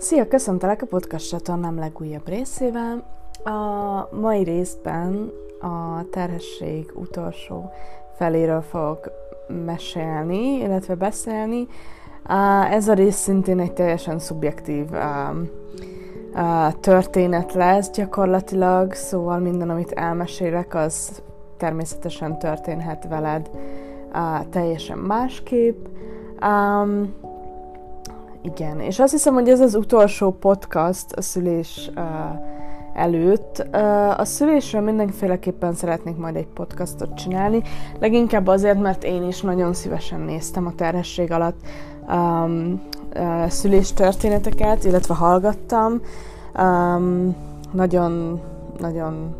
Szia, köszöntelek a podcast csatornám legújabb részével. A mai részben a terhesség utolsó feléről fogok mesélni, illetve beszélni. Ez a rész szintén egy teljesen szubjektív történet lesz gyakorlatilag, szóval minden, amit elmesélek, az természetesen történhet veled teljesen másképp. Um, igen, és azt hiszem, hogy ez az utolsó podcast a szülés uh, előtt. Uh, a szülésről mindenféleképpen szeretnék majd egy podcastot csinálni, leginkább azért, mert én is nagyon szívesen néztem a terhesség alatt um, uh, szülés történeteket, illetve hallgattam. Um, nagyon, nagyon,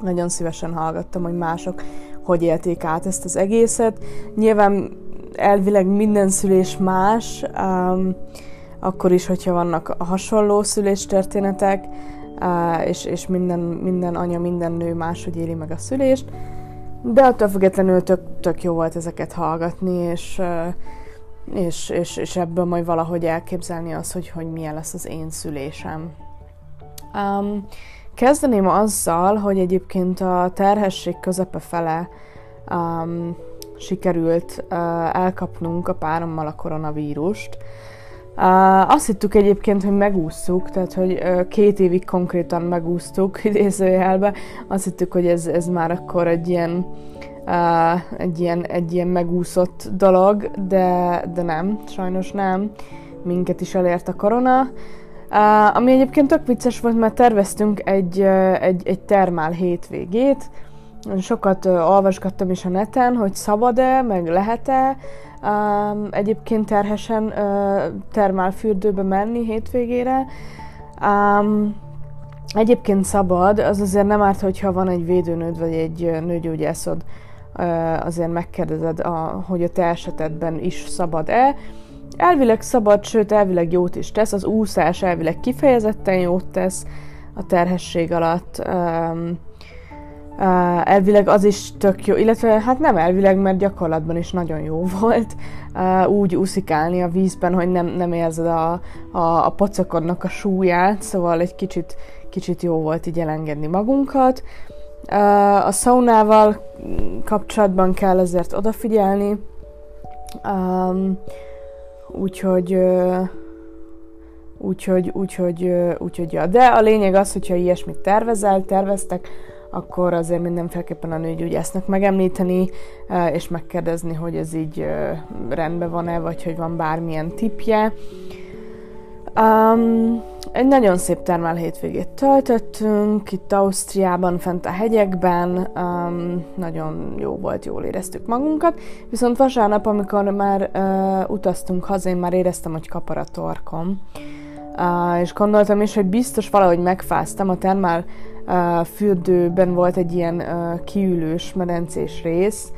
nagyon szívesen hallgattam, hogy mások hogy élték át ezt az egészet. Nyilván elvileg minden szülés más, um, akkor is, hogyha vannak hasonló szüléstörténetek, uh, és, és minden, minden anya, minden nő máshogy éli meg a szülést, de attól függetlenül tök, tök jó volt ezeket hallgatni, és, uh, és, és, és ebből majd valahogy elképzelni az, hogy, hogy milyen lesz az én szülésem. Um, kezdeném azzal, hogy egyébként a terhesség közepe fele um, sikerült elkapnunk a párommal a koronavírust. Azt hittük egyébként, hogy megúsztuk, tehát hogy két évig konkrétan megúsztuk idézőjelbe. Azt hittük, hogy ez, ez már akkor egy ilyen, egy, ilyen, egy ilyen megúszott dolog, de, de nem, sajnos nem. Minket is elért a korona. Uh, ami egyébként tök vicces volt, mert terveztünk egy, uh, egy, egy termál hétvégét, sokat olvasgattam is a neten, hogy szabad-e, meg lehet-e um, egyébként terhesen uh, termálfürdőbe menni hétvégére. Um, egyébként szabad, az azért nem árt, hogyha van egy védőnőd, vagy egy nőgyógyászod, uh, azért megkérdezed, a, hogy a te esetedben is szabad-e. Elvileg szabad, sőt elvileg jót is tesz, az úszás elvileg kifejezetten jót tesz a terhesség alatt. Um, Uh, elvileg az is tök jó, illetve hát nem elvileg, mert gyakorlatban is nagyon jó volt uh, úgy úszikálni a vízben, hogy nem, nem érzed a, a, a pocakodnak a súlyát, szóval egy kicsit, kicsit jó volt így elengedni magunkat. Uh, a szaunával kapcsolatban kell ezért odafigyelni, um, úgyhogy uh, úgyhogy, úgyhogy, úgyhogy, ja. De a lényeg az, hogyha ilyesmit tervezel, terveztek, akkor azért mindenféleképpen a nőgyógyásznak megemlíteni, és megkérdezni, hogy ez így rendben van-e, vagy hogy van bármilyen tipje. Um, egy nagyon szép termál hétvégét töltöttünk, itt Ausztriában, fent a hegyekben, um, nagyon jó volt, jól éreztük magunkat, viszont vasárnap, amikor már uh, utaztunk haza, én már éreztem, hogy kapar a torkom, és gondoltam is, hogy biztos valahogy megfáztam, a termál uh, fürdőben volt egy ilyen uh, kiülős medencés rész,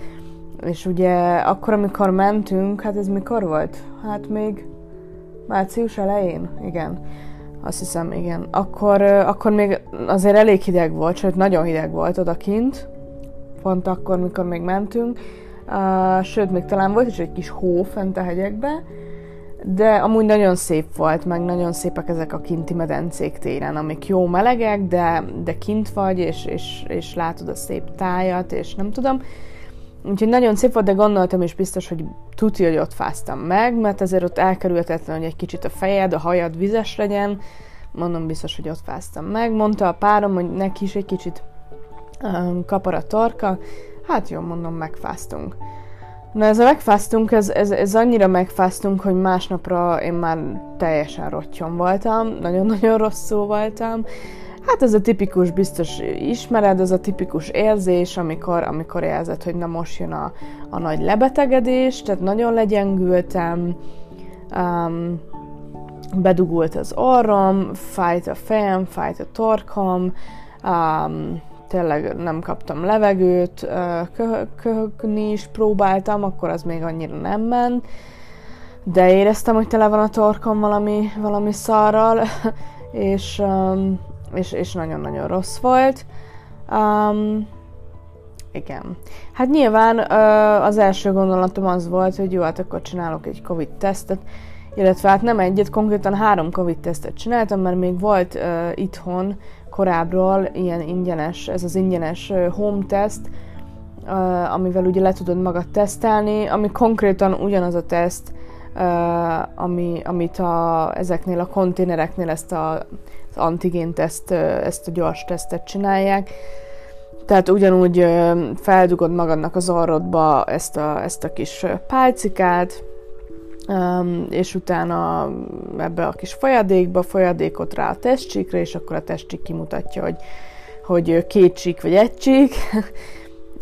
és ugye akkor, amikor mentünk, hát ez mikor volt? Hát még március elején? Igen. Azt hiszem, igen. Akkor, akkor még azért elég hideg volt, sőt nagyon hideg volt odakint, pont akkor, mikor még mentünk. Uh, sőt, még talán volt is egy kis hó fent a hegyekbe, de amúgy nagyon szép volt, meg nagyon szépek ezek a kinti medencék téren, amik jó melegek, de, de kint vagy, és, és, és látod a szép tájat, és nem tudom. Úgyhogy nagyon szép volt, de gondoltam is biztos, hogy tuti, hogy ott fáztam meg, mert azért ott elkerülhetetlen, hogy egy kicsit a fejed, a hajad vizes legyen. Mondom biztos, hogy ott fáztam meg. Mondta a párom, hogy neki is egy kicsit um, kapar a torka. Hát jó, mondom, megfáztunk. Na ez a megfáztunk, ez, ez, ez annyira megfáztunk, hogy másnapra én már teljesen rottyon voltam, nagyon-nagyon rosszul voltam. Hát ez a tipikus, biztos ismered, ez a tipikus érzés, amikor, amikor érzed, hogy na most jön a, a nagy lebetegedés, tehát nagyon legyengültem, um, bedugult az orrom, fájt a fejem, fájt a torkom, um, tényleg nem kaptam levegőt, köhögni is próbáltam, akkor az még annyira nem ment, de éreztem, hogy tele van a torkom valami, valami szarral, és, és, és nagyon-nagyon rossz volt. Um, igen. Hát nyilván az első gondolatom az volt, hogy jó, hát akkor csinálok egy Covid-tesztet, illetve hát nem egyet, konkrétan három Covid tesztet csináltam, mert még volt itthon korábbról ilyen ingyenes, ez az ingyenes home test, amivel ugye le tudod magad tesztelni, ami konkrétan ugyanaz a teszt, ami, amit a, ezeknél a konténereknél ezt a, az antigén teszt, ezt a gyors tesztet csinálják. Tehát ugyanúgy feldugod magadnak az orrodba ezt a, ezt a kis pálcikát, és utána ebbe a kis folyadékba, folyadékot rá a testcsíkra, és akkor a testcsík kimutatja, hogy, hogy két csík vagy egy csík.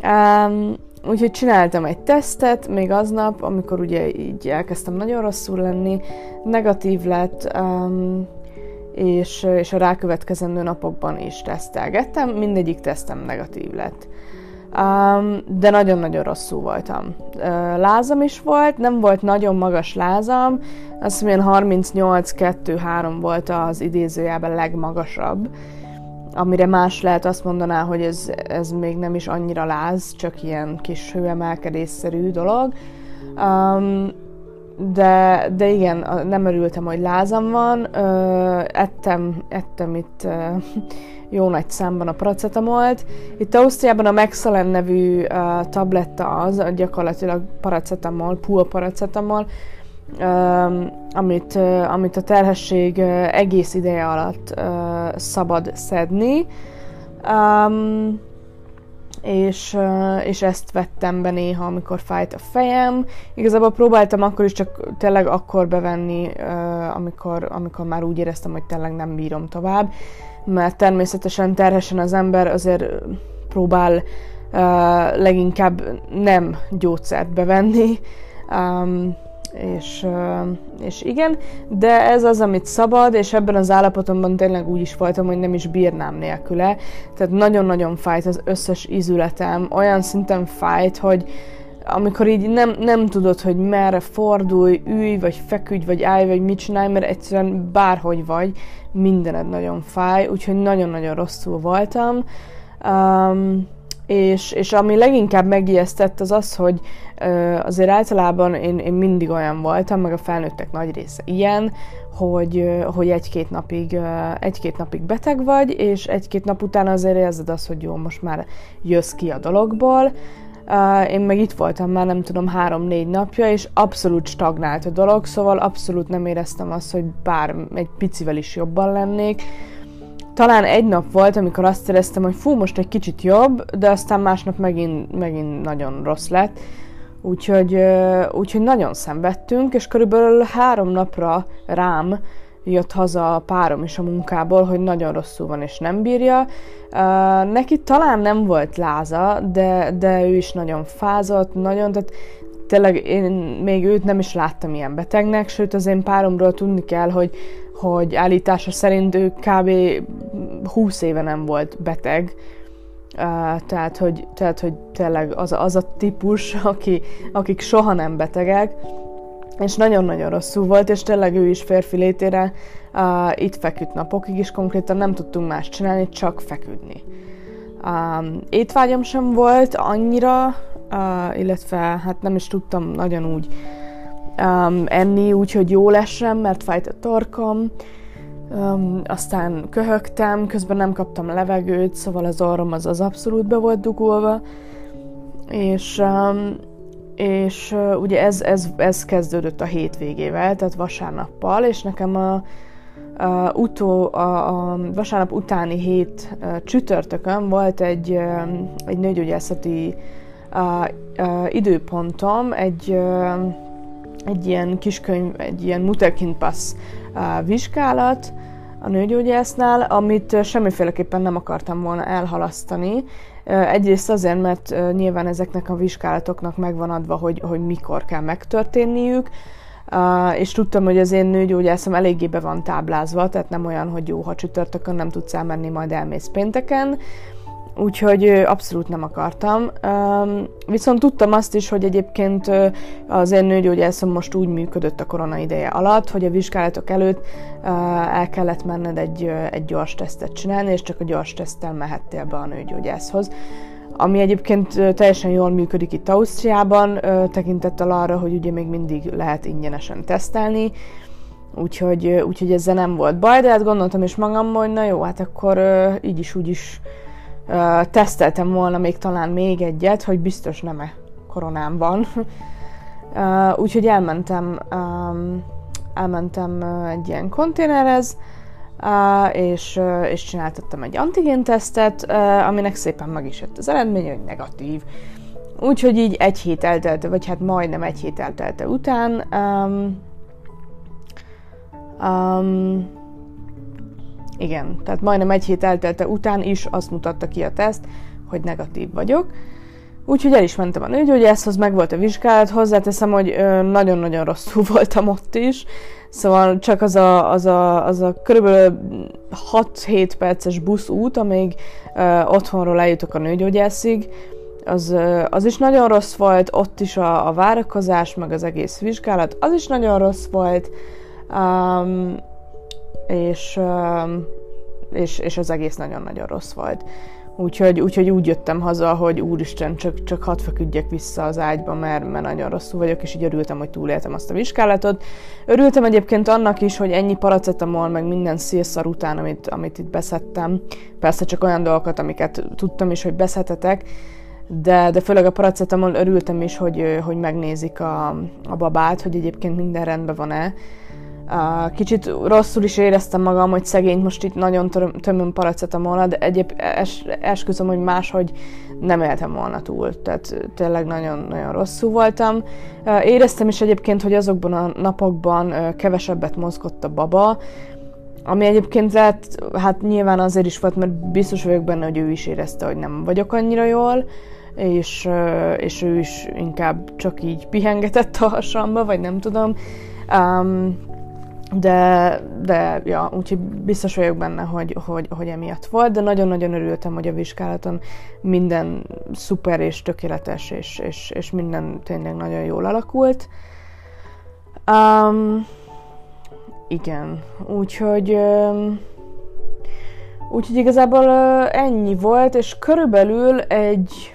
um, úgyhogy csináltam egy tesztet még aznap, amikor ugye így elkezdtem nagyon rosszul lenni, negatív lett, um, és, és a rákövetkezendő napokban is tesztelgettem, mindegyik tesztem negatív lett. Um, de nagyon-nagyon rosszul voltam. Uh, lázam is volt, nem volt nagyon magas lázam, azt mondom, 38-2-3 volt az idézőjában legmagasabb, amire más lehet azt mondaná, hogy ez, ez még nem is annyira láz, csak ilyen kis hőemelkedésszerű dolog. Um, de, de igen, nem örültem, hogy lázam van. Uh, ettem, ettem itt uh, jó nagy számban a paracetamolt. Itt Ausztriában a Mexalen nevű uh, tabletta az, gyakorlatilag paracetamol, pul paracetamol, uh, amit, uh, amit a terhesség egész ideje alatt uh, szabad szedni. Um, és, és ezt vettem be néha, amikor fájt a fejem. Igazából próbáltam akkor is csak tényleg akkor bevenni, amikor, amikor már úgy éreztem, hogy tényleg nem bírom tovább mert természetesen terhesen az ember azért próbál leginkább nem gyógyszert bevenni, um, és, és igen, de ez az, amit szabad, és ebben az állapotomban tényleg úgy is voltam, hogy nem is bírnám nélküle. Tehát nagyon-nagyon fájt az összes izületem, olyan szinten fájt, hogy amikor így nem, nem tudod, hogy merre fordulj, ülj, vagy feküdj, vagy állj, vagy mit csinálj, mert egyszerűen bárhogy vagy, mindened nagyon fáj, úgyhogy nagyon-nagyon rosszul voltam. Um, és, és ami leginkább megijesztett az az, hogy uh, azért általában én, én mindig olyan voltam, meg a felnőttek nagy része ilyen, hogy, hogy egy-két napig, egy-két napig beteg vagy, és egy-két nap után azért érzed azt, hogy jó, most már jössz ki a dologból, én meg itt voltam már nem tudom három-négy napja, és abszolút stagnált a dolog, szóval abszolút nem éreztem azt, hogy bár egy picivel is jobban lennék. Talán egy nap volt, amikor azt éreztem, hogy fú, most egy kicsit jobb, de aztán másnap megint, megint nagyon rossz lett. Úgyhogy, úgyhogy nagyon szenvedtünk, és körülbelül három napra rám jött haza a párom is a munkából, hogy nagyon rosszul van és nem bírja. Neki talán nem volt láza, de, de ő is nagyon fázott, nagyon, tehát tényleg én még őt nem is láttam ilyen betegnek, sőt az én páromról tudni kell, hogy, hogy állítása szerint ő kb. 20 éve nem volt beteg, Uh, tehát, hogy, tehát, hogy tényleg az, az a típus, aki, akik soha nem betegek, és nagyon-nagyon rosszul volt, és tényleg ő is férfi létére uh, itt feküdt napokig, és konkrétan nem tudtunk más csinálni, csak feküdni. Um, étvágyam sem volt annyira, uh, illetve hát nem is tudtam nagyon úgy um, enni, úgyhogy jó lesem, mert fájt a torkom, um, aztán köhögtem, közben nem kaptam levegőt, szóval az orrom az, az abszolút be volt dugulva, és um, és uh, ugye ez, ez, ez kezdődött a hétvégével, tehát vasárnappal, és nekem a, a, utó, a, a vasárnap utáni hét uh, csütörtökön volt egy, egy nőgyógyászati uh, uh, időpontom, egy, egy ilyen kiskönyv, egy ilyen Mutterkind vizsgálat, a nőgyógyásznál, amit semmiféleképpen nem akartam volna elhalasztani, Egyrészt azért, mert nyilván ezeknek a vizsgálatoknak megvan adva, hogy, hogy mikor kell megtörténniük, és tudtam, hogy az én nőgyógyászom eléggé be van táblázva, tehát nem olyan, hogy jó, ha csütörtökön nem tudsz elmenni, majd elmész pénteken, úgyhogy abszolút nem akartam. Viszont tudtam azt is, hogy egyébként az én nőgyógyászom most úgy működött a korona ideje alatt, hogy a vizsgálatok előtt el kellett menned egy, egy gyors tesztet csinálni, és csak a gyors teszttel mehettél be a nőgyógyászhoz ami egyébként teljesen jól működik itt Ausztriában, tekintettel arra, hogy ugye még mindig lehet ingyenesen tesztelni, úgyhogy, úgyhogy ezzel nem volt baj, de hát gondoltam is magam, hogy na jó, hát akkor így is úgy is teszteltem volna még talán még egyet, hogy biztos nem-e koronám van. úgyhogy elmentem, elmentem egy ilyen konténerhez, és, és csináltattam egy antigén-tesztet, aminek szépen meg is jött az eredmény, hogy negatív. Úgyhogy így egy hét eltelte, vagy hát majdnem egy hét eltelte után um, um, igen, tehát majdnem egy hét eltelte után is azt mutatta ki a teszt, hogy negatív vagyok. Úgyhogy el is mentem a nőgyógyászhoz, meg volt a vizsgálat, hozzáteszem, hogy nagyon-nagyon rosszul voltam ott is, szóval csak az a, az a, az a körülbelül 6-7 perces buszút, amíg uh, otthonról eljutok a nőgyógyászig, az, az is nagyon rossz volt, ott is a, a várakozás, meg az egész vizsgálat, az is nagyon rossz volt, um, és, és, és az egész nagyon-nagyon rossz volt. Úgyhogy, úgyhogy úgy jöttem haza, hogy úristen, csak, csak hadd feküdjek vissza az ágyba, mert, mert nagyon rosszul vagyok, és így örültem, hogy túléltem azt a vizsgálatot. Örültem egyébként annak is, hogy ennyi paracetamol, meg minden szélszar után, amit, amit itt beszedtem. Persze csak olyan dolgokat, amiket tudtam is, hogy beszedhetek, de, de főleg a paracetamol örültem is, hogy, hogy megnézik a, a babát, hogy egyébként minden rendben van-e. Kicsit rosszul is éreztem magam, hogy szegény most itt nagyon tömöm paracetamol, de egyéb es, esküszöm, hogy máshogy nem éltem volna túl. Tehát tényleg nagyon-nagyon rosszul voltam. Éreztem is egyébként, hogy azokban a napokban kevesebbet mozgott a baba, ami egyébként lehet, hát nyilván azért is volt, mert biztos vagyok benne, hogy ő is érezte, hogy nem vagyok annyira jól, és, és ő is inkább csak így pihengetett a hasamba, vagy nem tudom. Um, de, de ja, úgyhogy biztos vagyok benne, hogy, hogy, hogy emiatt volt, de nagyon-nagyon örültem, hogy a vizsgálaton minden szuper és tökéletes, és, és, és minden tényleg nagyon jól alakult. Um, igen, úgyhogy um, úgyhogy igazából uh, ennyi volt, és körülbelül egy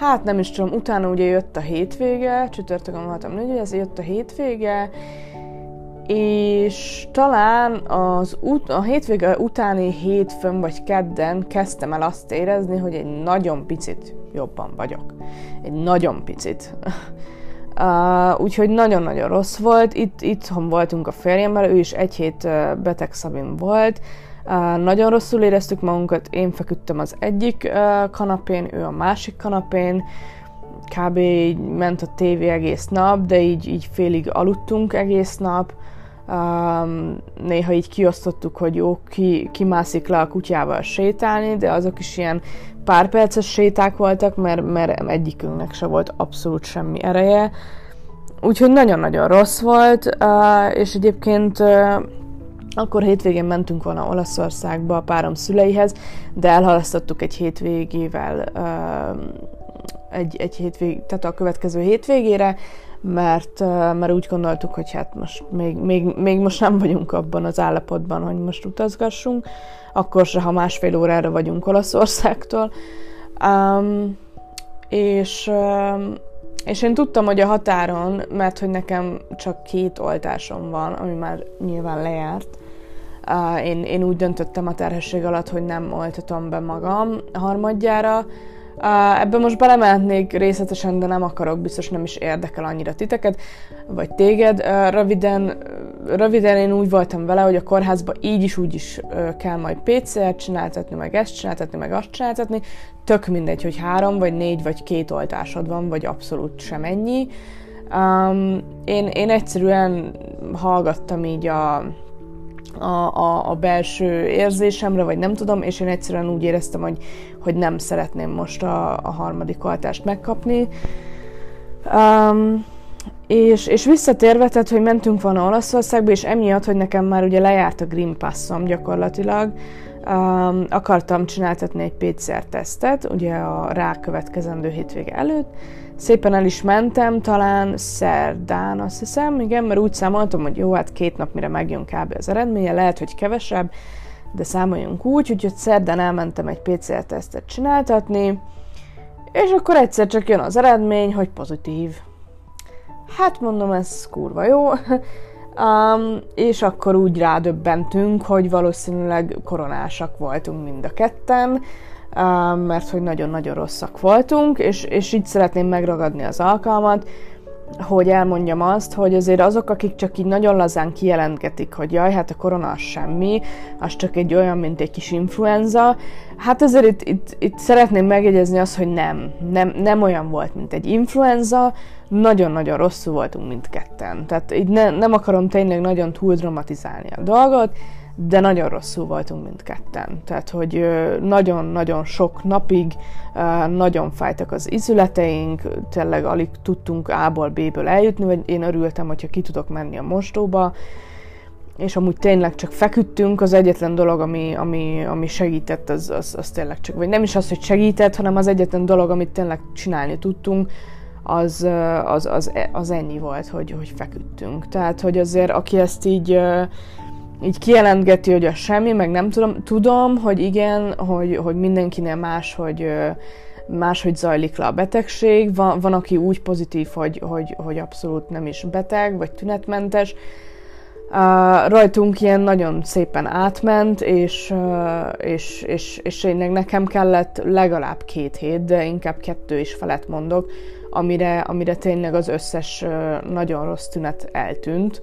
hát nem is tudom, utána ugye jött a hétvége, csütörtökön voltam nőgy, ez jött a hétvége, és talán az ut- a hétvége utáni hétfőn vagy kedden kezdtem el azt érezni, hogy egy nagyon picit jobban vagyok. Egy nagyon picit. Uh, úgyhogy nagyon-nagyon rossz volt. Itt itthon voltunk a férjemmel, ő is egy hét beteg szabin volt. Uh, nagyon rosszul éreztük magunkat, én feküdtem az egyik uh, kanapén, ő a másik kanapén. Kb. így ment a tévé egész nap, de így, így félig aludtunk egész nap. Um, néha így kiosztottuk, hogy jó, ki, ki mászik le a kutyával sétálni, de azok is ilyen pár perces séták voltak, mert, mert egyikünknek se volt abszolút semmi ereje. Úgyhogy nagyon-nagyon rossz volt, uh, és egyébként uh, akkor hétvégén mentünk volna Olaszországba a párom szüleihez, de elhalasztottuk egy hétvégével, uh, egy, egy hétvég, tehát a következő hétvégére, mert, mert úgy gondoltuk, hogy hát most még, még, még most nem vagyunk abban az állapotban, hogy most utazgassunk, akkor se, ha másfél órára vagyunk Olaszországtól. Um, és, és én tudtam, hogy a határon, mert hogy nekem csak két oltásom van, ami már nyilván lejárt, uh, én, én úgy döntöttem a terhesség alatt, hogy nem oltatom be magam harmadjára, ebben most belemehetnék részletesen, de nem akarok, biztos nem is érdekel annyira titeket, vagy téged. Röviden, röviden én úgy voltam vele, hogy a kórházba így is úgy is kell majd PCR-t csináltatni, meg ezt csináltatni, meg azt csináltatni. Tök mindegy, hogy három, vagy négy, vagy két oltásod van, vagy abszolút sem ennyi. Um, én, én egyszerűen hallgattam így a a, a, a belső érzésemre, vagy nem tudom, és én egyszerűen úgy éreztem, hogy, hogy nem szeretném most a, a harmadik oltást megkapni. Um, és, és visszatérve, tehát, hogy mentünk volna Olaszországba, és emiatt, hogy nekem már ugye lejárt a Green Passom gyakorlatilag, um, akartam csináltatni egy PCR-tesztet, ugye a rá következendő hétvége előtt, Szépen el is mentem, talán szerdán, azt hiszem, igen, mert úgy számoltam, hogy jó, hát két nap mire megjön kb. az eredménye, lehet, hogy kevesebb, de számoljunk úgy, úgyhogy szerdán elmentem egy PCR-tesztet csináltatni, és akkor egyszer csak jön az eredmény, hogy pozitív. Hát mondom, ez kurva jó. Um, és akkor úgy rádöbbentünk, hogy valószínűleg koronásak voltunk mind a ketten, mert hogy nagyon-nagyon rosszak voltunk, és, és így szeretném megragadni az alkalmat, hogy elmondjam azt, hogy azért azok, akik csak így nagyon lazán kijelentgetik, hogy jaj, hát a korona az semmi, az csak egy olyan, mint egy kis influenza, hát azért itt, itt, itt szeretném megjegyezni azt, hogy nem, nem, nem olyan volt, mint egy influenza, nagyon-nagyon rosszul voltunk mindketten. Tehát így ne, nem akarom tényleg nagyon túl dramatizálni a dolgot, de nagyon rosszul voltunk mindketten. Tehát, hogy nagyon-nagyon sok napig nagyon fájtak az izületeink, tényleg alig tudtunk A-ból B-ből eljutni, vagy én örültem, hogyha ki tudok menni a mostóba, és amúgy tényleg csak feküdtünk, az egyetlen dolog, ami, ami, ami segített, az, az, az tényleg csak, vagy nem is az, hogy segített, hanem az egyetlen dolog, amit tényleg csinálni tudtunk, az, az, az, az ennyi volt, hogy, hogy feküdtünk. Tehát, hogy azért, aki ezt így így kijelentgeti, hogy a semmi, meg nem tudom, tudom, hogy igen, hogy, hogy mindenkinél más, hogy máshogy zajlik le a betegség. Van, van aki úgy pozitív, hogy, hogy, hogy abszolút nem is beteg, vagy tünetmentes. Uh, rajtunk ilyen nagyon szépen átment, és, uh, és, és, és tényleg nekem kellett legalább két hét, de inkább kettő is felett mondok, amire, amire tényleg az összes uh, nagyon rossz tünet eltűnt.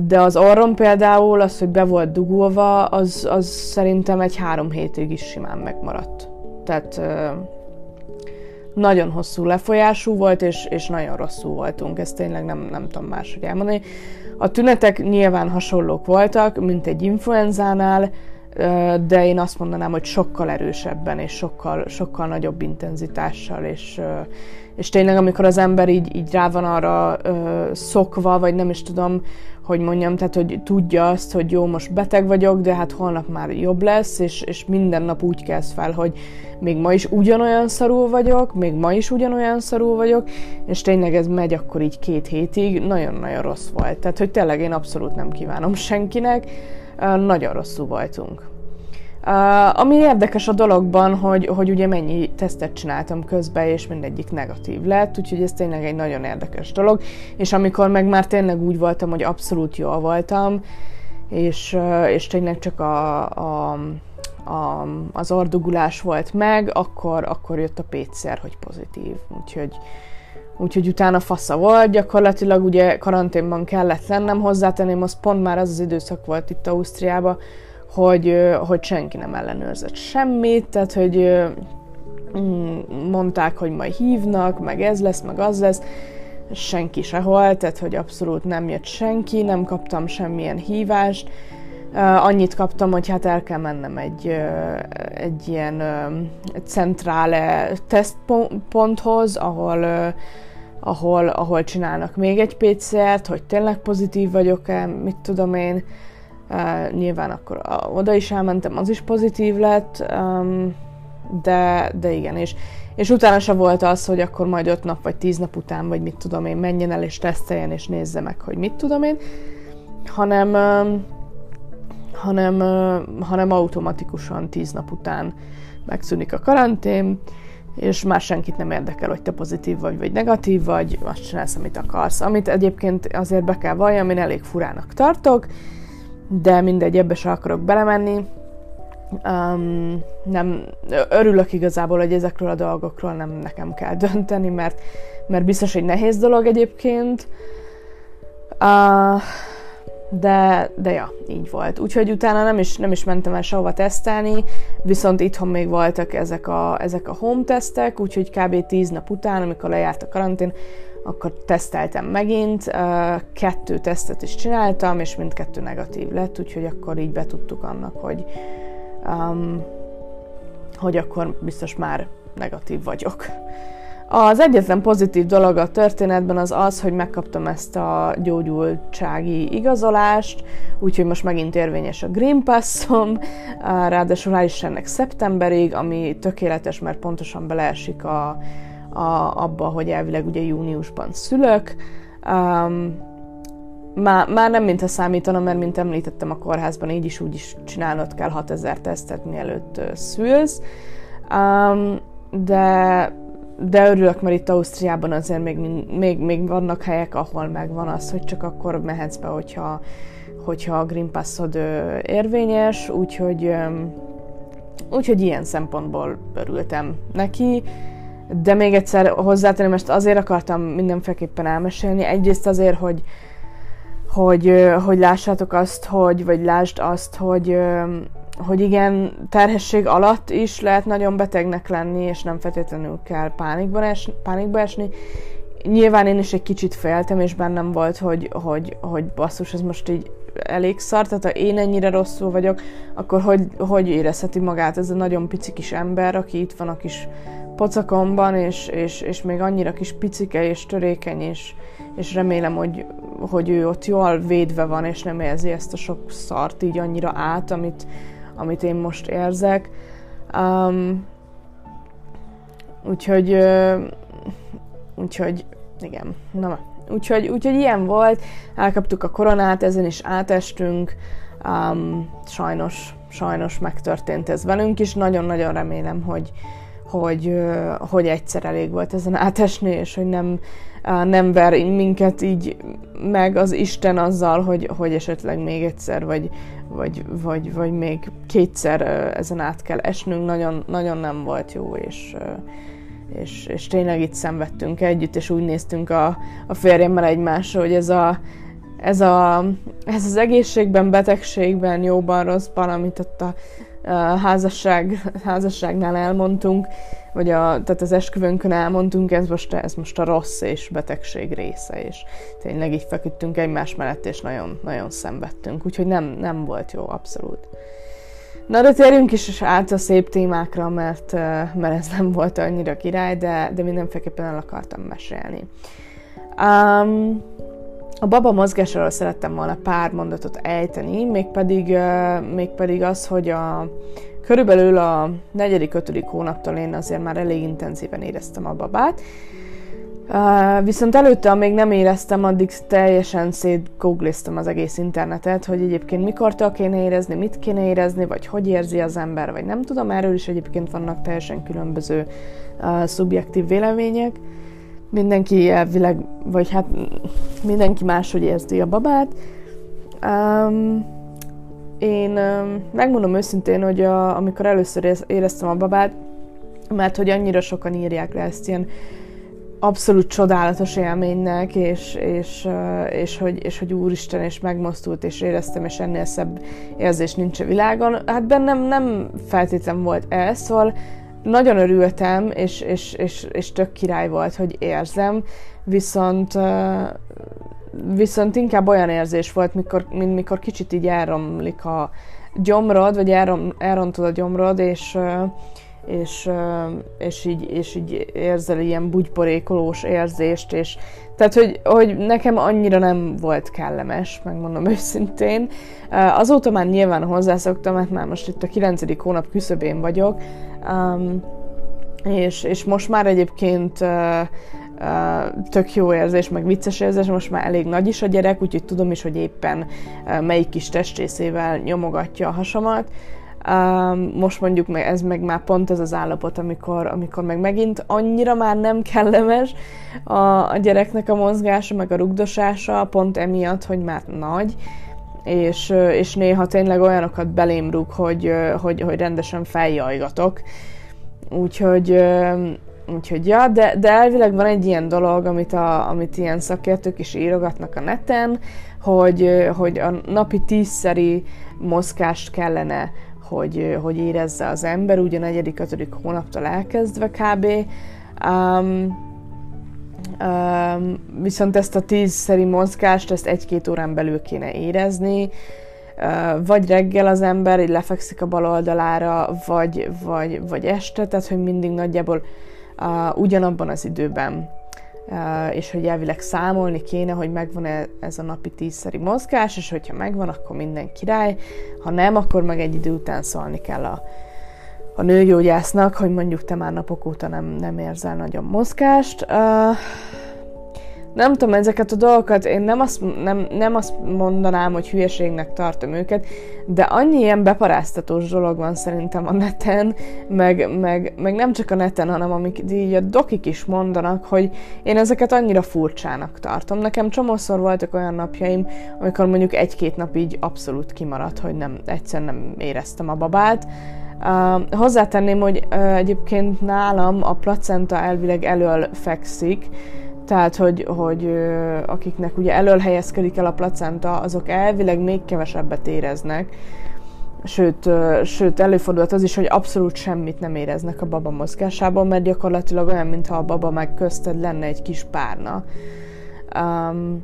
De az orrom például, az, hogy be volt dugulva, az, az szerintem egy három hétig is simán megmaradt. Tehát nagyon hosszú lefolyású volt, és, és nagyon rosszul voltunk. Ezt tényleg nem, nem tudom máshogy elmondani. A tünetek nyilván hasonlók voltak, mint egy influenzánál, de én azt mondanám, hogy sokkal erősebben, és sokkal, sokkal nagyobb intenzitással, és, és tényleg amikor az ember így, így rá van arra szokva, vagy nem is tudom, hogy mondjam, tehát hogy tudja azt, hogy jó, most beteg vagyok, de hát holnap már jobb lesz, és, és minden nap úgy kezd fel, hogy még ma is ugyanolyan szarul vagyok, még ma is ugyanolyan szarul vagyok, és tényleg ez megy akkor így két hétig, nagyon-nagyon rossz volt. Tehát, hogy tényleg én abszolút nem kívánom senkinek, nagyon rosszul voltunk. Ami érdekes a dologban, hogy, hogy ugye mennyi tesztet csináltam közben, és mindegyik negatív lett, úgyhogy ez tényleg egy nagyon érdekes dolog, és amikor meg már tényleg úgy voltam, hogy abszolút jól voltam, és, és tényleg csak a, a, a, az ardugulás volt meg, akkor, akkor jött a PCR, hogy pozitív, úgyhogy Úgyhogy utána fasza volt, gyakorlatilag ugye karanténban kellett lennem, hozzátenném, az pont már az az időszak volt itt Ausztriában, hogy, hogy senki nem ellenőrzött semmit, tehát hogy mm, mondták, hogy majd hívnak, meg ez lesz, meg az lesz, senki sehol, tehát hogy abszolút nem jött senki, nem kaptam semmilyen hívást, annyit kaptam, hogy hát el kell mennem egy, egy ilyen centrále tesztponthoz, ahol, ahol, ahol csinálnak még egy PCR-t, hogy tényleg pozitív vagyok-e, mit tudom én, Uh, nyilván akkor uh, oda is elmentem, az is pozitív lett, um, de, de igen, és, és utána se volt az, hogy akkor majd öt nap vagy tíz nap után, vagy mit tudom én, menjen el és teszteljen és nézze meg, hogy mit tudom én, hanem, um, hanem, uh, hanem automatikusan tíz nap után megszűnik a karantén, és már senkit nem érdekel, hogy te pozitív vagy, vagy negatív vagy, azt csinálsz, amit akarsz. Amit egyébként azért be kell valljam, én elég furának tartok, de mindegy, ebbe se akarok belemenni. Um, nem, örülök igazából, hogy ezekről a dolgokról nem nekem kell dönteni, mert, mert biztos egy nehéz dolog egyébként. Uh, de, de ja, így volt. Úgyhogy utána nem is, nem is mentem el sehova tesztelni, viszont itthon még voltak ezek a, ezek a home tesztek, úgyhogy kb. 10 nap után, amikor lejárt a karantén, akkor teszteltem megint, kettő tesztet is csináltam, és mindkettő negatív lett, úgyhogy akkor így betudtuk annak, hogy, um, hogy akkor biztos már negatív vagyok. Az egyetlen pozitív dolog a történetben az az, hogy megkaptam ezt a gyógyultsági igazolást, úgyhogy most megint érvényes a Green Passom, ráadásul rá is ennek szeptemberig, ami tökéletes, mert pontosan beleesik a, a, abba, hogy elvileg ugye júniusban szülök. Um, már, már nem mintha számítana, mert mint említettem a kórházban, így is úgy is csinálnod kell 6000 tesztet, mielőtt szülsz. Um, de de örülök, mert itt Ausztriában azért még, még, még vannak helyek, ahol megvan az, hogy csak akkor mehetsz be, hogyha, hogyha a Green Passod érvényes, úgyhogy, úgyhogy ilyen szempontból örültem neki. De még egyszer hozzátenném, ezt azért akartam mindenféleképpen elmesélni. Egyrészt azért, hogy, hogy, hogy lássátok azt, hogy, vagy lásd azt, hogy, hogy igen, terhesség alatt is lehet nagyon betegnek lenni, és nem feltétlenül kell pánikba, es, pánikba esni. Nyilván én is egy kicsit féltem, és bennem volt, hogy, hogy, hogy basszus, ez most így elég szar, tehát ha én ennyire rosszul vagyok, akkor hogy, hogy érezheti magát ez a nagyon pici kis ember, aki itt van a kis pocakomban, és, és, és még annyira kis picike és törékeny, és, és remélem, hogy, hogy ő ott jól védve van, és nem érzi ezt a sok szart így annyira át, amit, amit én most érzek. Um, úgyhogy, uh, úgyhogy, igen, na, úgyhogy, úgyhogy ilyen volt, elkaptuk a koronát, ezen is átestünk, um, sajnos, sajnos megtörtént ez velünk is, nagyon-nagyon remélem, hogy, hogy, hogy egyszer elég volt ezen átesni, és hogy nem, nem ver minket így meg az Isten azzal, hogy, hogy esetleg még egyszer, vagy, vagy, vagy, vagy még kétszer ezen át kell esnünk, nagyon, nagyon nem volt jó, és, és, és tényleg itt szenvedtünk együtt, és úgy néztünk a, a férjemmel egymásra, hogy ez a, ez, a, ez az egészségben, betegségben, jóban, rosszban, amit ott a házasság, házasságnál elmondtunk, vagy a, tehát az esküvőnkön elmondtunk, ez most, ez most a rossz és betegség része, és tényleg így feküdtünk egymás mellett, és nagyon, nagyon szenvedtünk, úgyhogy nem, nem volt jó, abszolút. Na de térjünk is át a szép témákra, mert, mert ez nem volt annyira király, de, de mindenféleképpen el akartam mesélni. Um, a baba mozgásról szerettem volna pár mondatot ejteni, mégpedig, mégpedig az, hogy a, körülbelül a negyedik, ötödik hónaptól én azért már elég intenzíven éreztem a babát, viszont előtte, amíg nem éreztem, addig teljesen szétgoogliztam az egész internetet, hogy egyébként mikortól kéne érezni, mit kéne érezni, vagy hogy érzi az ember, vagy nem tudom, erről is egyébként vannak teljesen különböző uh, szubjektív vélemények mindenki elvileg, vagy hát mindenki máshogy érzi a babát. Um, én um, megmondom őszintén, hogy a, amikor először éreztem a babát, mert hogy annyira sokan írják le ezt ilyen abszolút csodálatos élménynek, és, és, és, hogy, és hogy úristen, és megmozdult, és éreztem, és ennél szebb érzés nincs a világon. Hát bennem nem feltétlen volt ez, szóval nagyon örültem, és, és, és, és tök király volt, hogy érzem, viszont viszont inkább olyan érzés volt, mikor, mint mikor kicsit így elromlik a gyomrod, vagy elrom, elrontod a gyomrod, és, és, és, így, és így érzel ilyen bugyporékolós érzést, és tehát, hogy, hogy nekem annyira nem volt kellemes, megmondom őszintén. Azóta már nyilván hozzászoktam, mert már most itt a 9. hónap küszöbén vagyok, um, és, és most már egyébként uh, uh, tök jó érzés, meg vicces érzés, most már elég nagy is a gyerek, úgyhogy tudom is, hogy éppen uh, melyik kis testrészével nyomogatja a hasamat. Uh, most mondjuk meg ez meg már pont ez az állapot, amikor, amikor meg megint annyira már nem kellemes a, a gyereknek a mozgása, meg a rugdosása, pont emiatt, hogy már nagy, és, és néha tényleg olyanokat belém rúg, hogy, hogy, hogy rendesen feljajgatok. Úgyhogy, úgyhogy ja, de, de elvileg van egy ilyen dolog, amit, a, amit ilyen szakértők is írogatnak a neten, hogy, hogy a napi tízszeri mozgást kellene, hogy, hogy érezze az ember, ugye a negyedik, ötödik hónaptól elkezdve kb. Um, Viszont ezt a tízszeri mozgást, ezt egy-két órán belül kéne érezni, vagy reggel az ember így lefekszik a bal oldalára, vagy, vagy, vagy este, tehát hogy mindig nagyjából uh, ugyanabban az időben. Uh, és hogy elvileg számolni kéne, hogy megvan-e ez a napi tízszeri mozgás, és hogyha megvan, akkor minden király, ha nem, akkor meg egy idő után szólni kell a, a nőgyógyásznak, hogy mondjuk te már napok óta nem, nem érzel nagyon mozgást. Uh, nem tudom, ezeket a dolgokat, én nem azt, nem, nem azt mondanám, hogy hülyeségnek tartom őket, de annyi ilyen beparáztatós dolog van szerintem a neten, meg, meg, meg nem csak a neten, hanem amik így a dokik is mondanak, hogy én ezeket annyira furcsának tartom. Nekem csomószor voltak olyan napjaim, amikor mondjuk egy-két nap így abszolút kimaradt, hogy nem, egyszerűen nem éreztem a babát, Uh, hozzátenném, hogy uh, egyébként nálam a placenta elvileg elől fekszik, tehát, hogy, hogy uh, akiknek ugye elől helyezkedik el a placenta, azok elvileg még kevesebbet éreznek. Sőt, uh, sőt, előfordulhat az is, hogy abszolút semmit nem éreznek a baba mozgásában, mert gyakorlatilag olyan, mintha a baba meg közted lenne egy kis párna. Um,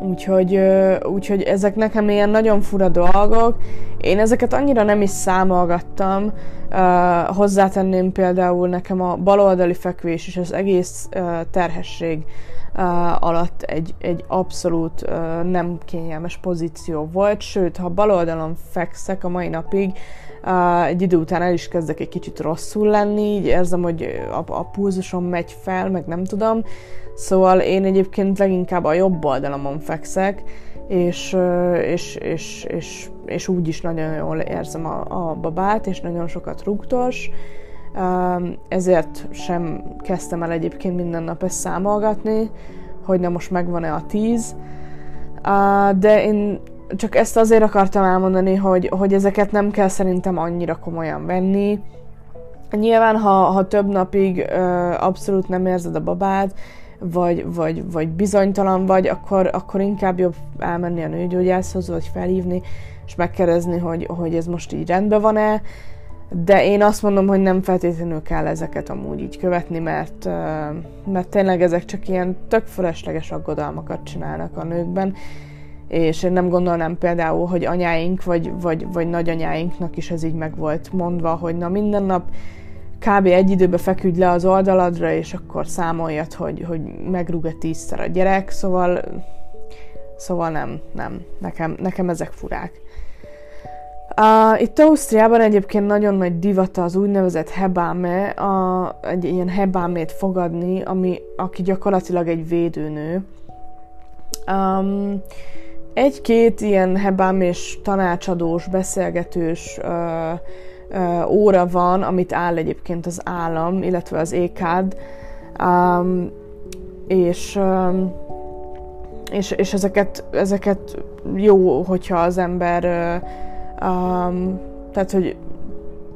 Úgyhogy, úgyhogy ezek nekem ilyen nagyon fura dolgok. Én ezeket annyira nem is számolgattam. Uh, hozzátenném például nekem a baloldali fekvés és az egész uh, terhesség uh, alatt egy, egy abszolút uh, nem kényelmes pozíció volt, sőt, ha baloldalon fekszek a mai napig, uh, egy idő után el is kezdek egy kicsit rosszul lenni, így érzem, hogy a, a pulzusom megy fel, meg nem tudom. Szóval én egyébként leginkább a jobb oldalamon fekszek, és, és, és, és, és úgy is nagyon jól érzem a, a babát, és nagyon sokat rúgtos. Ezért sem kezdtem el egyébként minden nap ezt számolgatni, hogy na most megvan-e a tíz. De én csak ezt azért akartam elmondani, hogy, hogy ezeket nem kell szerintem annyira komolyan venni. Nyilván, ha, ha több napig abszolút nem érzed a babát, vagy, vagy, vagy bizonytalan vagy, akkor, akkor inkább jobb elmenni a nőgyógyászhoz, vagy felhívni, és megkérdezni, hogy, hogy ez most így rendben van-e, de én azt mondom, hogy nem feltétlenül kell ezeket amúgy így követni, mert, mert tényleg ezek csak ilyen tök fölösleges aggodalmakat csinálnak a nőkben, és én nem gondolnám például, hogy anyáink vagy, vagy, vagy nagyanyáinknak is ez így meg volt mondva, hogy na minden nap kb. egy időbe feküdj le az oldaladra, és akkor számoljad, hogy, hogy megrúg-e tízszer a gyerek, szóval, szóval nem, nem, nekem, nekem ezek furák. Uh, itt Ausztriában egyébként nagyon nagy divata az úgynevezett hebáme, a, egy ilyen hebámét fogadni, ami, aki gyakorlatilag egy védőnő. Um, egy-két ilyen hebám és tanácsadós, beszélgetős uh, óra van, amit áll egyébként az állam, illetve az ékád, um, és, um, és, és ezeket, ezeket jó, hogyha az ember um, tehát, hogy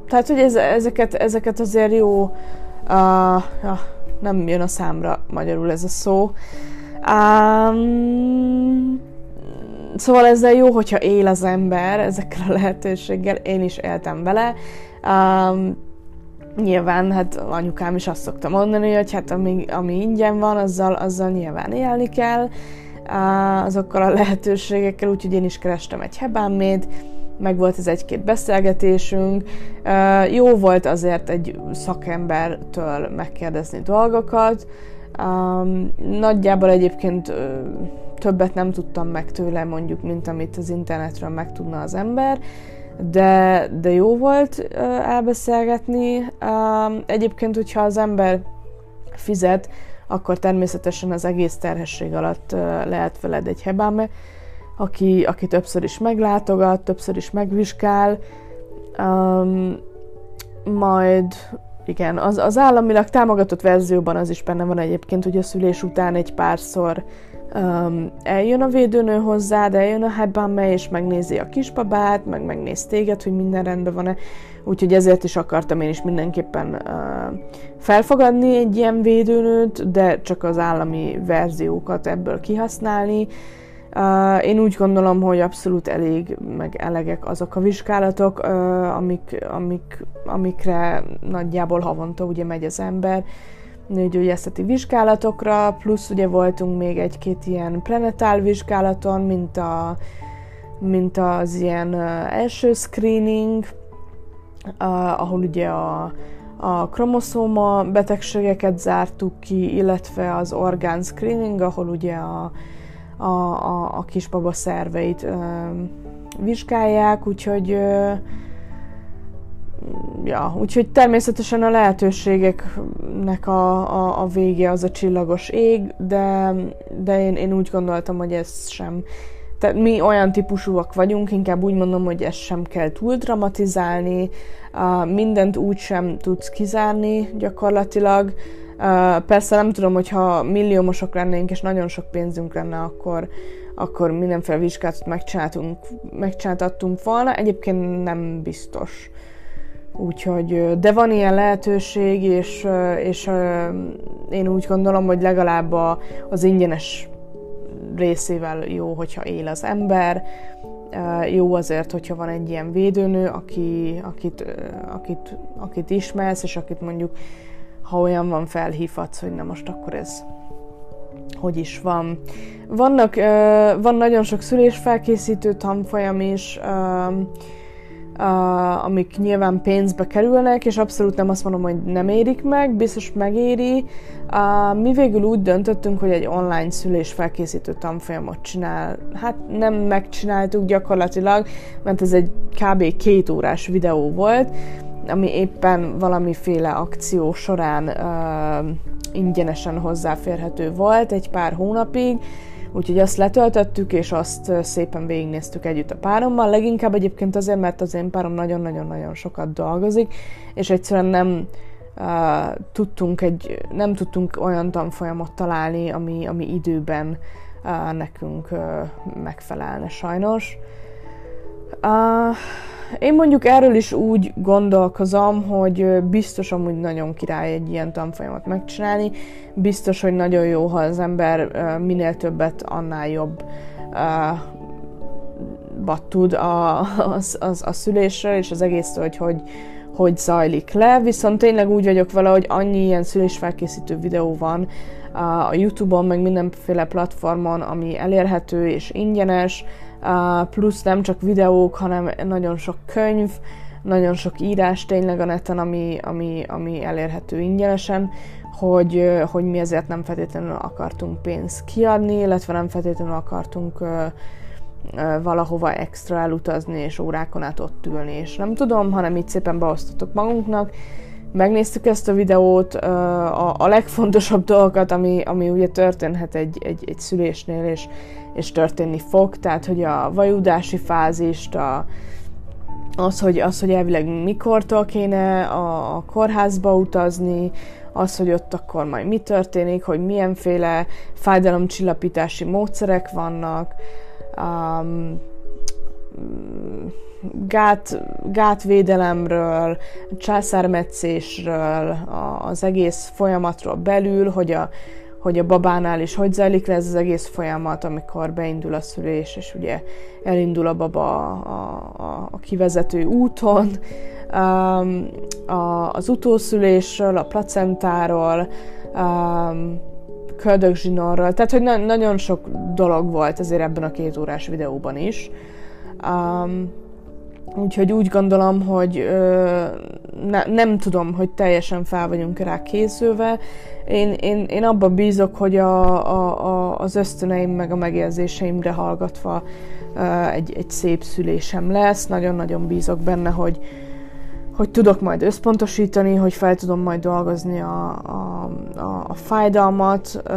tehát, hogy ez, ezeket, ezeket azért jó uh, ja, nem jön a számra magyarul ez a szó. Um, Szóval ezzel jó, hogyha él az ember ezekkel a lehetőséggel, én is éltem vele. Um, nyilván, hát anyukám is azt szokta mondani, hogy hát ami, ami ingyen van, azzal, azzal nyilván élni kell, uh, azokkal a lehetőségekkel, úgyhogy én is kerestem egy hebámét, meg volt ez egy-két beszélgetésünk. Uh, jó volt azért egy szakembertől megkérdezni dolgokat. Um, nagyjából egyébként uh, többet nem tudtam meg tőle mondjuk, mint amit az internetről megtudna az ember, de, de jó volt elbeszélgetni. Egyébként, hogyha az ember fizet, akkor természetesen az egész terhesség alatt lehet veled egy hebáme, aki, aki többször is meglátogat, többször is megvizsgál, um, majd igen, az, az államilag támogatott verzióban az is benne van egyébként, hogy a szülés után egy párszor um, eljön a védőnő hozzád, eljön a hebáme, és megnézi a kisbabát, meg megnéz téged, hogy minden rendben van-e. Úgyhogy ezért is akartam én is mindenképpen uh, felfogadni egy ilyen védőnőt, de csak az állami verziókat ebből kihasználni. Uh, én úgy gondolom, hogy abszolút elég, meg elegek azok a vizsgálatok, uh, amik, amik, amikre nagyjából havonta ugye megy az ember, nőgyógyászati vizsgálatokra, plusz ugye voltunk még egy-két ilyen prenatál vizsgálaton, mint, a, mint az ilyen első screening, ahol ugye a, a kromoszóma betegségeket zártuk ki, illetve az orgán screening, ahol ugye a, a, a, a kisbaba szerveit ö, vizsgálják, úgyhogy ö, ja, úgyhogy természetesen a lehetőségeknek a, a, a vége az a csillagos ég, de, de én, én úgy gondoltam, hogy ez sem tehát mi olyan típusúak vagyunk, inkább úgy mondom, hogy ezt sem kell túl dramatizálni, uh, mindent úgy sem tudsz kizárni gyakorlatilag. Uh, persze nem tudom, hogyha milliómosok lennénk, és nagyon sok pénzünk lenne, akkor, akkor mindenféle vizsgálatot megcsináltunk, megcsináltattunk volna. Egyébként nem biztos. Úgyhogy, de van ilyen lehetőség, és, és én úgy gondolom, hogy legalább az ingyenes részével jó, hogyha él az ember, jó azért, hogyha van egy ilyen védőnő, aki, akit, akit, akit ismersz, és akit mondjuk, ha olyan van, felhívhatsz, hogy na most akkor ez hogy is van. Vannak, van nagyon sok szülésfelkészítő tanfolyam is, uh, amik nyilván pénzbe kerülnek, és abszolút nem azt mondom, hogy nem érik meg, biztos megéri. Uh, mi végül úgy döntöttünk, hogy egy online szülés felkészítő tanfolyamot csinál. Hát nem megcsináltuk gyakorlatilag, mert ez egy kb. két órás videó volt, ami éppen valamiféle akció során uh, ingyenesen hozzáférhető volt egy pár hónapig, Úgyhogy azt letöltöttük, és azt szépen végignéztük együtt a párommal. Leginkább egyébként azért, mert az én párom nagyon-nagyon-nagyon sokat dolgozik, és egyszerűen nem uh, tudtunk egy, nem tudtunk olyan tanfolyamot találni, ami, ami időben uh, nekünk uh, megfelelne sajnos. Uh, én mondjuk erről is úgy gondolkozom, hogy biztos amúgy nagyon király egy ilyen tanfolyamot megcsinálni, biztos, hogy nagyon jó, ha az ember minél többet, annál jobb bat tud a, az, az, a szülésről, és az egész, hogy, hogy hogy zajlik le, viszont tényleg úgy vagyok vele, hogy annyi ilyen szülésfelkészítő videó van a YouTube-on, meg mindenféle platformon, ami elérhető és ingyenes, plusz nem csak videók, hanem nagyon sok könyv, nagyon sok írás tényleg a neten, ami, ami, ami elérhető ingyenesen, hogy, hogy mi ezért nem feltétlenül akartunk pénzt kiadni, illetve nem feltétlenül akartunk valahova extra elutazni és órákon át ott ülni, és nem tudom, hanem így szépen beosztottuk magunknak, megnéztük ezt a videót, a, a legfontosabb dolgokat, ami, ami ugye történhet egy, egy, egy szülésnél, és, és történni fog, tehát hogy a vajudási fázist, a, az, hogy, az, hogy elvileg mikortól kéne a, a kórházba utazni, az, hogy ott akkor majd mi történik, hogy milyenféle fájdalomcsillapítási módszerek vannak, um, gát, gátvédelemről, császármetszésről, az egész folyamatról belül, hogy a, hogy a babánál is hogy zajlik le ez az egész folyamat, amikor beindul a szülés, és ugye elindul a baba a, a, a kivezető úton, um, a, az utószülésről, a placentáról, um, köldögzsinorról, tehát hogy na- nagyon sok dolog volt ezért ebben a két órás videóban is. Um, Úgyhogy úgy gondolom, hogy ö, ne, nem tudom, hogy teljesen fel vagyunk rá készülve. Én, én, én abban bízok, hogy a, a, a, az ösztöneim meg a megérzéseimre hallgatva ö, egy, egy szép szülésem lesz. Nagyon-nagyon bízok benne, hogy, hogy tudok majd összpontosítani, hogy fel tudom majd dolgozni a, a, a, a fájdalmat, ö,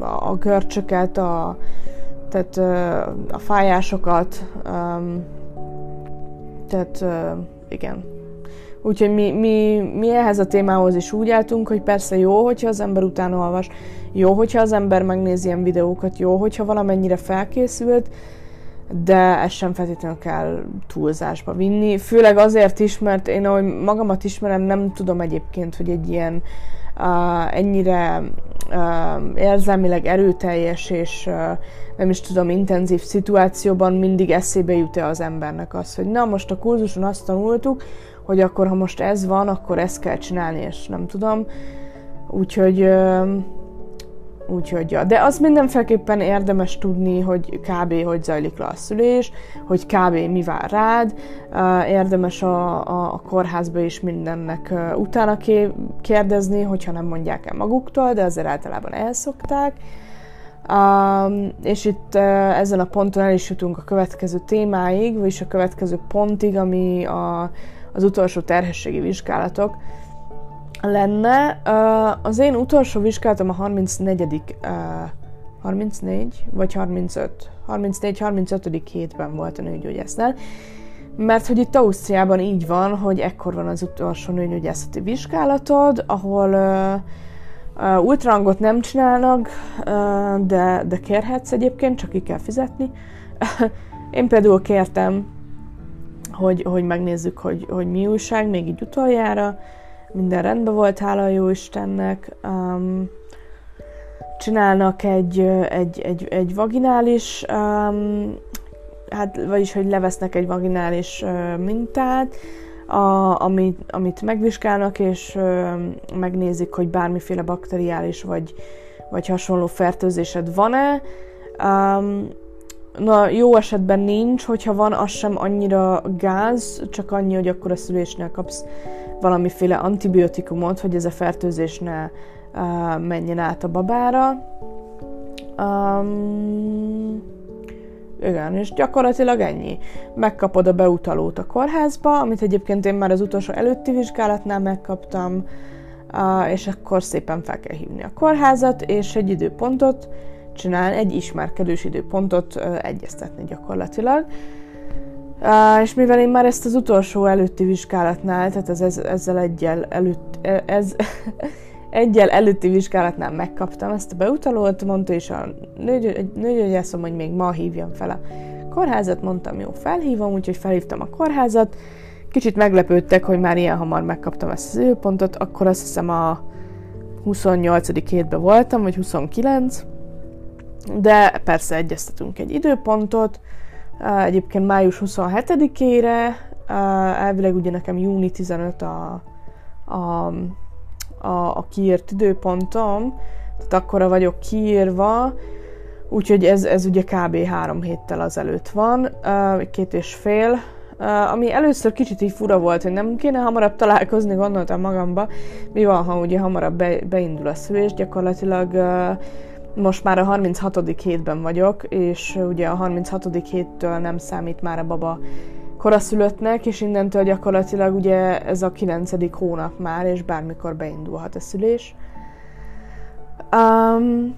a görcsöket, a, tehát ö, a fájásokat, tehát uh, igen. Úgyhogy mi, mi, mi ehhez a témához is úgy álltunk, hogy persze jó, hogyha az ember utána olvas, jó, hogyha az ember megnéz ilyen videókat, jó, hogyha valamennyire felkészült, de ezt sem feltétlenül kell túlzásba vinni. Főleg azért is, mert én ahogy magamat ismerem, nem tudom egyébként, hogy egy ilyen ennyire uh, érzelmileg erőteljes és uh, nem is tudom, intenzív szituációban mindig eszébe jut-e az embernek az, hogy na most a kurzuson azt tanultuk, hogy akkor ha most ez van, akkor ezt kell csinálni, és nem tudom. Úgyhogy uh, Úgyhogy, ja. De az mindenféleképpen érdemes tudni, hogy kb. hogy zajlik le a szülés, hogy kb. mi vár rád. Érdemes a, a, a kórházba is mindennek utána kérdezni, hogyha nem mondják el maguktól, de azért általában elszokták. Um, és itt uh, ezen a ponton el is jutunk a következő témáig, vagyis a következő pontig, ami a, az utolsó terhességi vizsgálatok lenne. Az én utolsó vizsgálatom a 34. 34 vagy 35, 34-35. hétben volt a nőgyógyásznál, mert hogy itt Ausztriában így van, hogy ekkor van az utolsó nőgyógyászati vizsgálatod, ahol uh, ultrangot nem csinálnak, uh, de, de kérhetsz egyébként, csak ki kell fizetni. Én például kértem, hogy, hogy megnézzük, hogy, hogy mi újság, még így utoljára. Minden rendben volt, hála a jó Istennek. Um, csinálnak egy, egy, egy, egy vaginális, um, hát vagyis, hogy levesznek egy vaginális uh, mintát, a, amit, amit megvizsgálnak, és uh, megnézik, hogy bármiféle bakteriális vagy, vagy hasonló fertőzésed van-e. Um, na, jó esetben nincs, hogyha van, az sem annyira gáz, csak annyi, hogy akkor a szülésnél kapsz valamiféle antibiotikumot, hogy ez a fertőzés ne uh, menjen át a babára. Um, igen, és gyakorlatilag ennyi. Megkapod a beutalót a kórházba, amit egyébként én már az utolsó előtti vizsgálatnál megkaptam, uh, és akkor szépen fel kell hívni a kórházat, és egy időpontot csinál, egy ismerkedős időpontot uh, egyeztetni gyakorlatilag. Uh, és mivel én már ezt az utolsó előtti vizsgálatnál, tehát ez, ez, ezzel egyel előtt, ez, egyel előtti vizsgálatnál megkaptam ezt a beutalót, mondta is a nőgyógyászom, hogy még ma hívjam fel a kórházat, mondtam, jó, felhívom, úgyhogy felhívtam a kórházat. Kicsit meglepődtek, hogy már ilyen hamar megkaptam ezt az időpontot, akkor azt hiszem a 28. hétben voltam, vagy 29, de persze egyeztetünk egy időpontot, egyébként május 27-ére, elvileg ugye nekem júni 15 a, a a, a kiírt időpontom, tehát akkora vagyok kiírva, úgyhogy ez, ez ugye kb. három héttel azelőtt van, két és fél, ami először kicsit így fura volt, hogy nem kéne hamarabb találkozni, gondoltam magamba, mi van, ha ugye hamarabb be, beindul a szülés, gyakorlatilag most már a 36. hétben vagyok, és ugye a 36. héttől nem számít már a baba koraszülöttnek, és innentől gyakorlatilag ugye ez a kilencedik hónap már, és bármikor beindulhat a szülés. Um,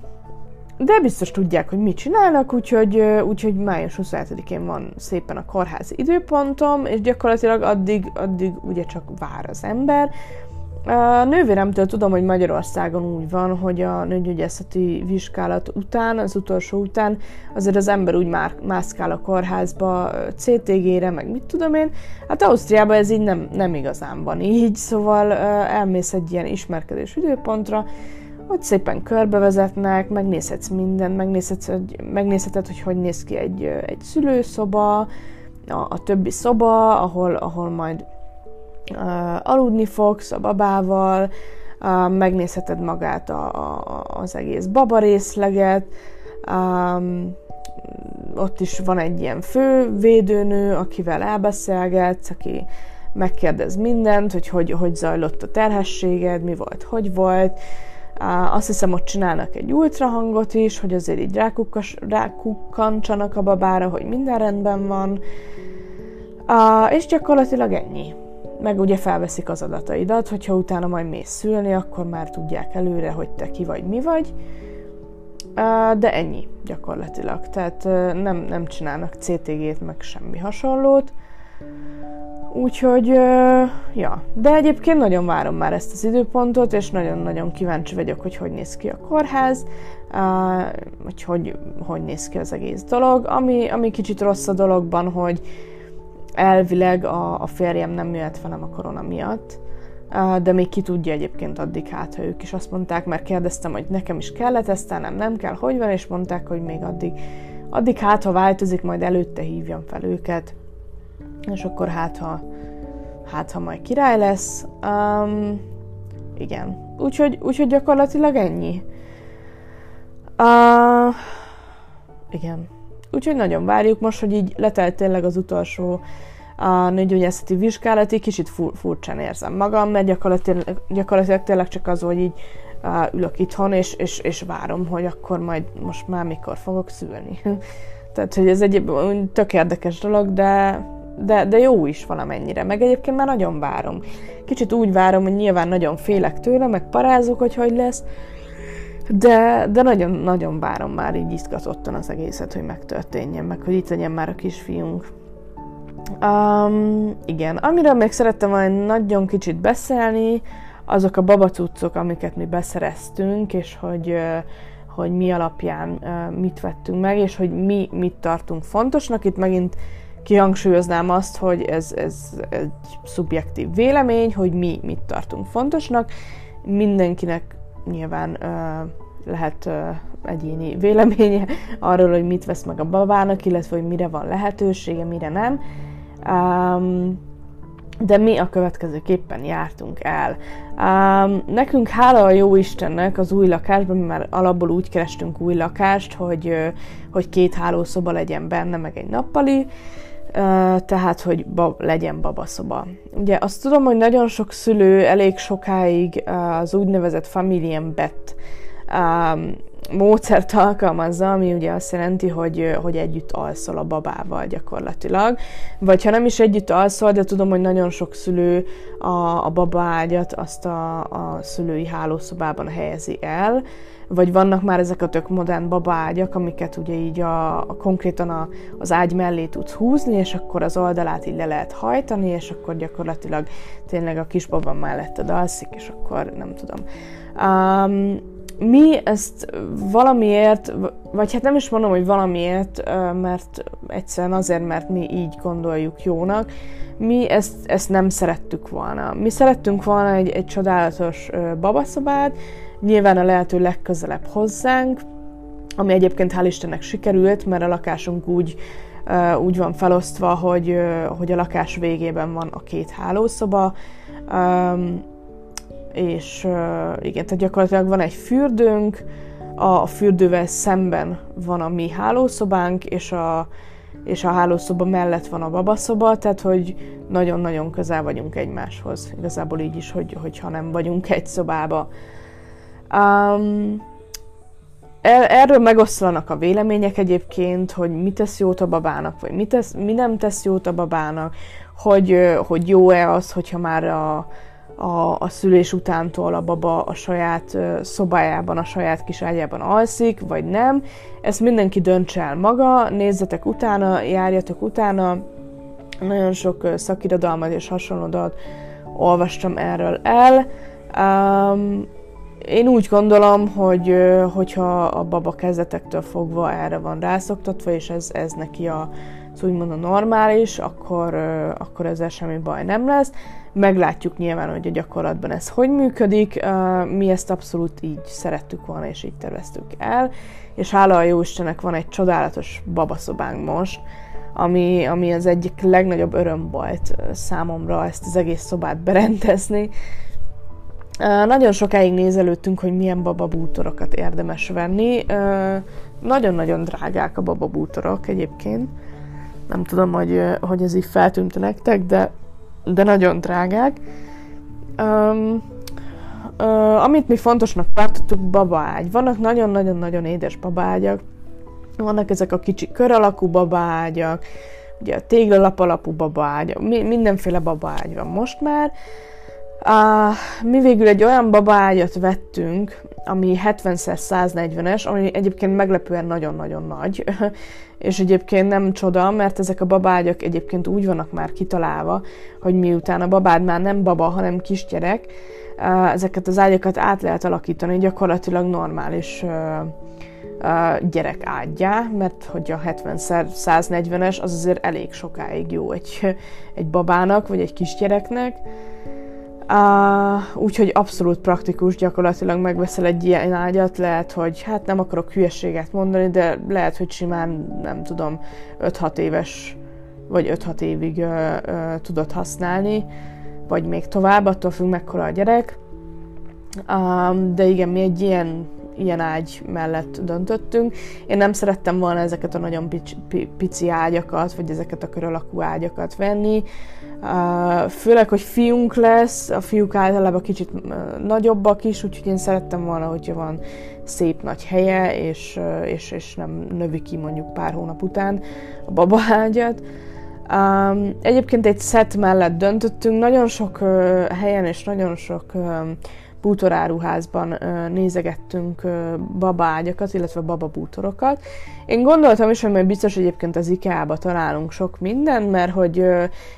de biztos tudják, hogy mit csinálnak, úgyhogy, úgyhogy május 27-én van szépen a kórházi időpontom, és gyakorlatilag addig, addig ugye csak vár az ember, a nővéremtől tudom, hogy Magyarországon úgy van, hogy a nőgyógyászati vizsgálat után, az utolsó után azért az ember úgy már mászkál a kórházba CTG-re, meg mit tudom én. Hát Ausztriában ez így nem, nem igazán van így, szóval elmész egy ilyen ismerkedés időpontra, ott szépen körbevezetnek, megnézhetsz mindent, megnézhetsz, hogy, megnézheted, hogy hogy néz ki egy, egy szülőszoba, a, a többi szoba, ahol, ahol majd uh, aludni fogsz a babával, uh, megnézheted magát a, a, az egész baba részleget, um, ott is van egy ilyen fő védőnő, akivel elbeszélgetsz, aki megkérdez mindent, hogy, hogy hogy zajlott a terhességed, mi volt, hogy volt. Azt hiszem, ott csinálnak egy ultrahangot is, hogy azért így rákukkantsanak a babára, hogy minden rendben van. És gyakorlatilag ennyi meg ugye felveszik az adataidat, hogyha utána majd mész szülni, akkor már tudják előre, hogy te ki vagy, mi vagy. De ennyi gyakorlatilag. Tehát nem, nem csinálnak CTG-t, meg semmi hasonlót. Úgyhogy, ja. De egyébként nagyon várom már ezt az időpontot, és nagyon-nagyon kíváncsi vagyok, hogy hogy néz ki a kórház, hogy hogy, hogy néz ki az egész dolog. Ami, ami kicsit rossz a dologban, hogy elvileg a, a férjem nem jöhet velem a korona miatt, de még ki tudja egyébként addig hát, ha ők is azt mondták, mert kérdeztem, hogy nekem is kellett tesztelnem, nem kell, hogy van, és mondták, hogy még addig, addig hát, ha változik, majd előtte hívjam fel őket, és akkor hát, ha, hát, ha majd király lesz. Um, igen. Úgyhogy, úgyhogy gyakorlatilag ennyi. Uh, igen. Úgyhogy nagyon várjuk most, hogy így letelt tényleg az utolsó a nőgyógyászati vizsgálat, egy kicsit fur, furcsán érzem magam, mert gyakorlatilag, gyakorlatilag tényleg csak az, hogy így uh, ülök itthon, és, és, és várom, hogy akkor majd most már mikor fogok szülni. Tehát, hogy ez egy tök érdekes dolog, de de, de jó is valamennyire, meg egyébként már nagyon várom. Kicsit úgy várom, hogy nyilván nagyon félek tőle, meg parázok, hogy hogy lesz, de, de nagyon, nagyon várom már így izgatottan az egészet, hogy megtörténjen, meg hogy itt legyen már a kisfiunk. Um, igen, amiről még szerettem volna nagyon kicsit beszélni, azok a babacuccok, amiket mi beszereztünk, és hogy, hogy mi alapján mit vettünk meg, és hogy mi mit tartunk fontosnak. Itt megint kihangsúlyoznám azt, hogy ez, ez egy szubjektív vélemény, hogy mi mit tartunk fontosnak. Mindenkinek nyilván lehet egyéni véleménye arról, hogy mit vesz meg a babának, illetve hogy mire van lehetősége, mire nem. Um, de mi a következőképpen jártunk el. Um, nekünk hála a jó Istennek az új lakásban, már alapból úgy kerestünk új lakást, hogy, hogy két hálószoba legyen benne, meg egy nappali, tehát, hogy ba, legyen babaszoba. Ugye azt tudom, hogy nagyon sok szülő elég sokáig az úgynevezett familien bet um, módszert alkalmazza, ami ugye azt jelenti, hogy, hogy együtt alszol a babával gyakorlatilag. Vagy ha nem is együtt alszol, de tudom, hogy nagyon sok szülő a, a babaágyat azt a, a szülői hálószobában helyezi el, vagy vannak már ezek a tök modern babaágyak, amiket ugye így a, a konkrétan a, az ágy mellé tudsz húzni, és akkor az oldalát így le lehet hajtani, és akkor gyakorlatilag tényleg a kisbaba melletted alszik, és akkor nem tudom. Um, mi ezt valamiért, vagy hát nem is mondom, hogy valamiért, mert egyszerűen azért, mert mi így gondoljuk jónak, mi ezt, ezt nem szerettük volna. Mi szerettünk volna egy, egy csodálatos babaszobát, nyilván a lehető legközelebb hozzánk, ami egyébként hál' Istennek sikerült, mert a lakásunk úgy, úgy van felosztva, hogy, hogy a lakás végében van a két hálószoba, és igen, tehát gyakorlatilag van egy fürdőnk, a fürdővel szemben van a mi hálószobánk, és a, és a hálószoba mellett van a babaszoba, tehát hogy nagyon-nagyon közel vagyunk egymáshoz. Igazából így is, hogy, hogyha nem vagyunk egy szobába. Um, erről megoszlanak a vélemények egyébként, hogy mi tesz jót a babának, vagy mi, tesz, mi nem tesz jót a babának, hogy, hogy jó-e az, hogyha már a, a, a szülés utántól a baba a saját szobájában, a saját kis ágyában alszik, vagy nem. Ezt mindenki döntse el maga, nézzetek utána, járjatok utána. Nagyon sok szakirodalmat és hasonlódat olvastam erről el. Um, én úgy gondolom, hogy hogyha a baba kezdetektől fogva erre van rászoktatva, és ez, ez neki a, az úgymond a normális, akkor, akkor ezzel semmi baj nem lesz. Meglátjuk nyilván, hogy a gyakorlatban ez hogy működik. Mi ezt abszolút így szerettük volna, és így terveztük el. És hála a Jóistennek van egy csodálatos babaszobánk most, ami, ami az egyik legnagyobb öröm volt számomra ezt az egész szobát berendezni. Nagyon sokáig nézelődtünk, hogy milyen bababútorokat érdemes venni. Nagyon-nagyon drágák a bababútorok egyébként. Nem tudom, hogy, hogy ez így feltűnt nektek, de de nagyon drágák. Um, uh, amit mi fontosnak tartottuk, babaágy. Vannak nagyon-nagyon-nagyon édes babágyak, vannak ezek a kicsi kör alakú babágyak, ugye a téglalap alapú babaágy, mindenféle babaágy van most már. Uh, mi végül egy olyan babaágyat vettünk, ami 70x140-es, ami egyébként meglepően nagyon-nagyon nagy, és egyébként nem csoda, mert ezek a babágyak egyébként úgy vannak már kitalálva, hogy miután a babád már nem baba, hanem kisgyerek, ezeket az ágyakat át lehet alakítani gyakorlatilag normális gyerek ágyá, mert hogy a 70-140-es az azért elég sokáig jó egy, egy babának, vagy egy kisgyereknek. Uh, úgyhogy abszolút praktikus, gyakorlatilag megveszel egy ilyen ágyat, lehet, hogy hát nem akarok hülyeséget mondani, de lehet, hogy simán, nem tudom, 5-6 éves, vagy 5-6 évig uh, uh, tudod használni, vagy még tovább, attól függ mekkora a gyerek. Um, de igen, mi egy ilyen, ilyen ágy mellett döntöttünk. Én nem szerettem volna ezeket a nagyon pici, pici ágyakat, vagy ezeket a kör alakú ágyakat venni, Uh, főleg, hogy fiunk lesz, a fiúk általában kicsit uh, nagyobbak is, úgyhogy én szerettem volna, hogyha van szép nagy helye, és, uh, és, és nem növi ki mondjuk pár hónap után a babaágyat. Um, egyébként egy set mellett döntöttünk, nagyon sok uh, helyen és nagyon sok uh, bútoráruházban uh, nézegettünk babágyakat, illetve bababútorokat. Én gondoltam is, hogy majd biztos egyébként az IKEA-ba találunk sok mindent, mert hogy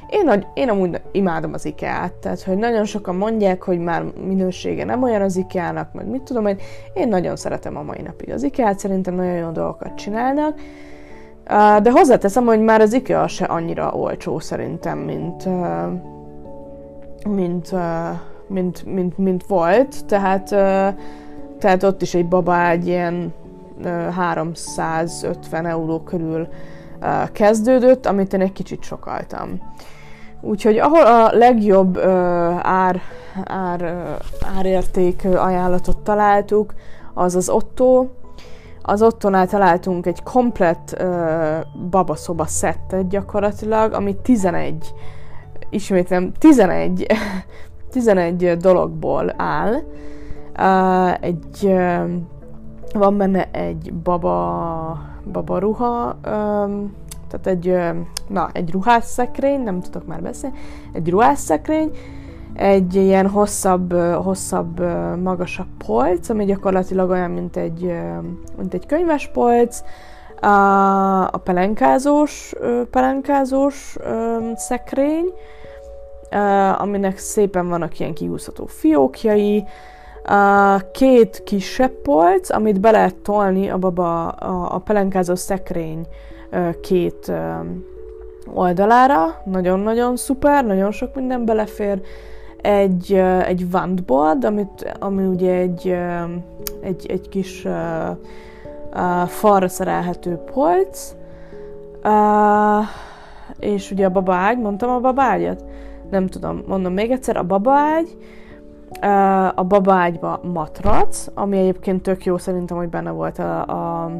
én, én amúgy imádom az IKEA-t, tehát hogy nagyon sokan mondják, hogy már minősége nem olyan az IKEA-nak, meg mit tudom én, én nagyon szeretem a mai napig az IKEA-t, szerintem nagyon jó dolgokat csinálnak, de hozzáteszem, hogy már az IKEA se annyira olcsó szerintem, mint, mint, mint, mint, mint volt, tehát, tehát ott is egy baba egy ilyen 350 euró körül kezdődött, amit én egy kicsit sokaltam. Úgyhogy ahol a legjobb ár, ár, árérték ajánlatot találtuk, az az Otto, az ottonál találtunk egy komplett uh, babaszoba szettet gyakorlatilag, ami 11, ismétlem, 11, 11 dologból áll. Egy, van benne egy baba, baba ruha, tehát egy, na, egy ruhásszekrény, nem tudok már beszélni, egy ruhásszekrény, egy ilyen hosszabb, hosszabb, magasabb polc, ami gyakorlatilag olyan, mint egy, mint egy könyves polc, a, a pelenkázós, pelenkázós szekrény, aminek szépen vannak ilyen kiúszható fiókjai, két kisebb polc, amit be lehet tolni a, baba, a, a pelenkázó szekrény két oldalára. Nagyon-nagyon szuper, nagyon sok minden belefér egy, egy wandboard, amit, ami ugye egy, egy, egy kis falra szerelhető polc, és ugye a babaágy, mondtam a babaágyat? Nem tudom, mondom még egyszer, a babaágy, a babaágyba matrac, ami egyébként tök jó szerintem, hogy benne volt a, a,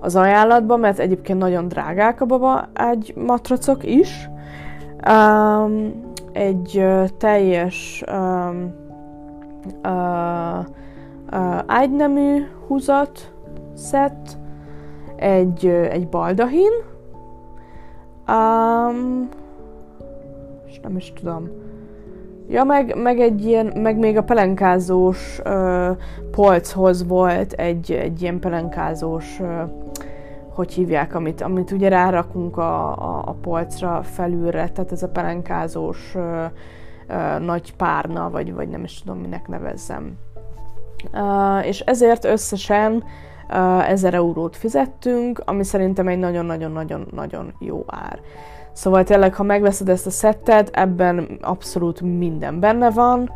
az ajánlatban, mert egyébként nagyon drágák a babaágy matracok is. Um, egy teljes um, uh, uh, ágynemű húzat szett, egy, egy baldahin, um, és nem is tudom. Ja, meg, meg egy ilyen, meg még a pelenkázós uh, polchoz volt egy, egy ilyen pelenkázós uh, hogy hívják, amit, amit ugye rárakunk a, a, a polcra felülre, tehát ez a pelenkázós ö, ö, nagy párna, vagy, vagy nem is tudom, minek nevezzem. Uh, és ezért összesen uh, 1000 eurót fizettünk, ami szerintem egy nagyon-nagyon-nagyon-nagyon jó ár. Szóval tényleg, ha megveszed ezt a szettet, ebben abszolút minden benne van,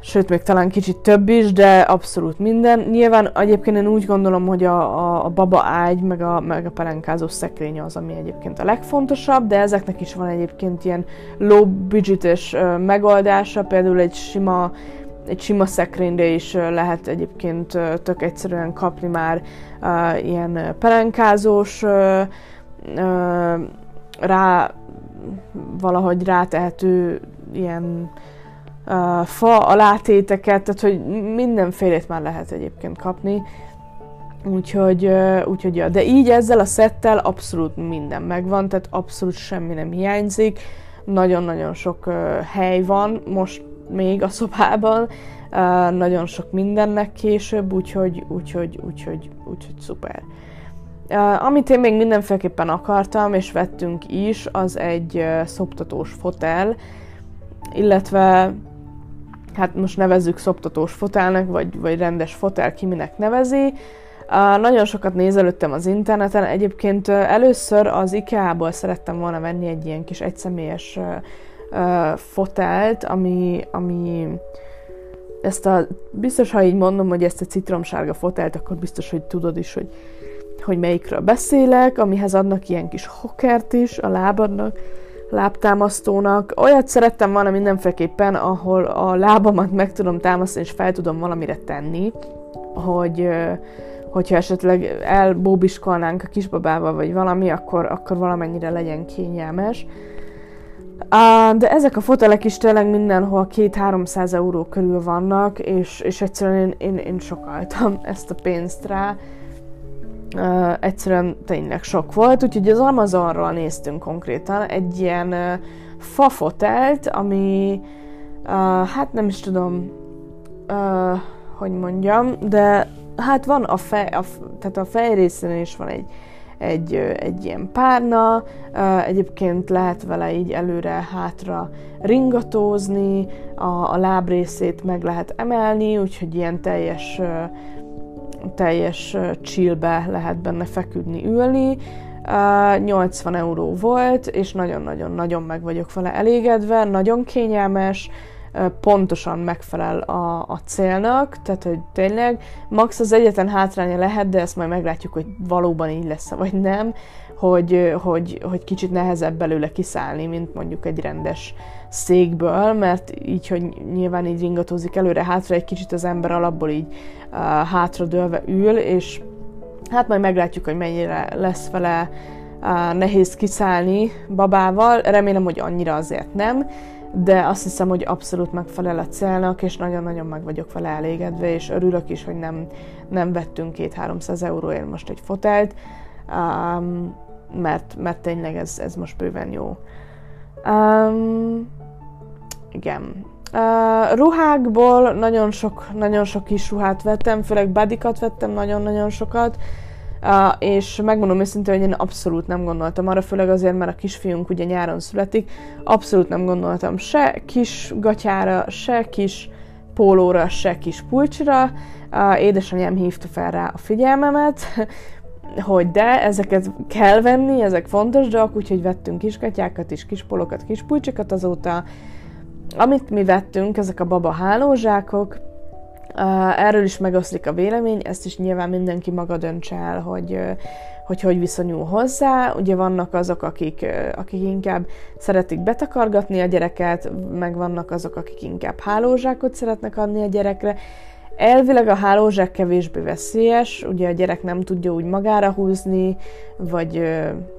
sőt, még talán kicsit több is, de abszolút minden. Nyilván egyébként én úgy gondolom, hogy a, a, a baba ágy, meg a, meg a pelenkázó szekrény az, ami egyébként a legfontosabb, de ezeknek is van egyébként ilyen low budgetes megoldása, például egy sima egy sima szekrényre is lehet egyébként tök egyszerűen kapni már uh, ilyen pelenkázós uh, uh, rá valahogy rátehető ilyen uh, fa alátéteket, tehát hogy mindenfélét már lehet egyébként kapni. Úgyhogy, uh, úgyhogy ja. De így ezzel a szettel abszolút minden megvan, tehát abszolút semmi nem hiányzik. Nagyon-nagyon sok uh, hely van most még a szobában, uh, nagyon sok mindennek később, úgyhogy, úgyhogy, úgyhogy, úgyhogy szuper. Amit én még mindenféleképpen akartam, és vettünk is, az egy szoptatós fotel, illetve hát most nevezzük szoptatós fotelnek, vagy, vagy rendes fotel, ki minek nevezi. Uh, nagyon sokat nézelődtem az interneten, egyébként uh, először az IKEA-ból szerettem volna venni egy ilyen kis egyszemélyes uh, fotelt, ami, ami ezt a, biztos, ha így mondom, hogy ezt a citromsárga fotelt, akkor biztos, hogy tudod is, hogy, hogy melyikről beszélek, amihez adnak ilyen kis hokert is a lábadnak, lábtámasztónak. Olyat szerettem volna mindenféleképpen, ahol a lábamat meg tudom támasztani, és fel tudom valamire tenni, hogy hogyha esetleg elbóbiskolnánk a kisbabával, vagy valami, akkor, akkor valamennyire legyen kényelmes. De ezek a fotelek is tényleg mindenhol 2-300 euró körül vannak, és, és egyszerűen én, én, én sokaltam ezt a pénzt rá. Uh, egyszerűen tényleg sok volt, úgyhogy az Amazonról néztünk konkrétan egy ilyen uh, fafotelt, ami uh, hát nem is tudom, uh, hogy mondjam, de hát van a, fej, a, tehát a fejrészen is van egy, egy, egy ilyen párna, egyébként lehet vele így előre-hátra ringatózni, a, a lábrészét meg lehet emelni, úgyhogy ilyen teljes, teljes chillbe lehet benne feküdni, ülni. 80 euró volt, és nagyon-nagyon-nagyon meg vagyok vele elégedve, nagyon kényelmes, pontosan megfelel a, a célnak, tehát hogy tényleg max az egyetlen hátránya lehet, de ezt majd meglátjuk, hogy valóban így lesz vagy nem, hogy, hogy, hogy kicsit nehezebb belőle kiszállni, mint mondjuk egy rendes székből, mert így, hogy nyilván így ringatózik előre-hátra, egy kicsit az ember alapból így uh, hátra dőlve ül, és hát majd meglátjuk, hogy mennyire lesz vele uh, nehéz kiszállni babával, remélem, hogy annyira azért nem, de azt hiszem, hogy abszolút megfelel a célnak, és nagyon-nagyon meg vagyok vele elégedve, és örülök is, hogy nem, nem vettünk két-háromszáz euróért most egy fotelt, um, mert, mert tényleg ez, ez most bőven jó. Um, igen. Uh, ruhákból nagyon sok, nagyon sok kis ruhát vettem, főleg badikat vettem nagyon-nagyon sokat, Uh, és megmondom őszintén, hogy én abszolút nem gondoltam arra, főleg azért, mert a kisfiunk ugye nyáron születik, abszolút nem gondoltam se kis gatyára, se kis pólóra, se kis pulcsra. Uh, édesanyám hívta fel rá a figyelmemet, hogy de, ezeket kell venni, ezek fontos dolgok, úgyhogy vettünk kis gatyákat is, kis polokat, kis pulcsokat azóta. Amit mi vettünk, ezek a baba hálózsákok, erről is megoszlik a vélemény, ezt is nyilván mindenki maga döntse el, hogy, hogy hogy viszonyul hozzá. Ugye vannak azok, akik, akik inkább szeretik betakargatni a gyereket, meg vannak azok, akik inkább hálózsákot szeretnek adni a gyerekre. Elvileg a hálózsák kevésbé veszélyes, ugye a gyerek nem tudja úgy magára húzni, vagy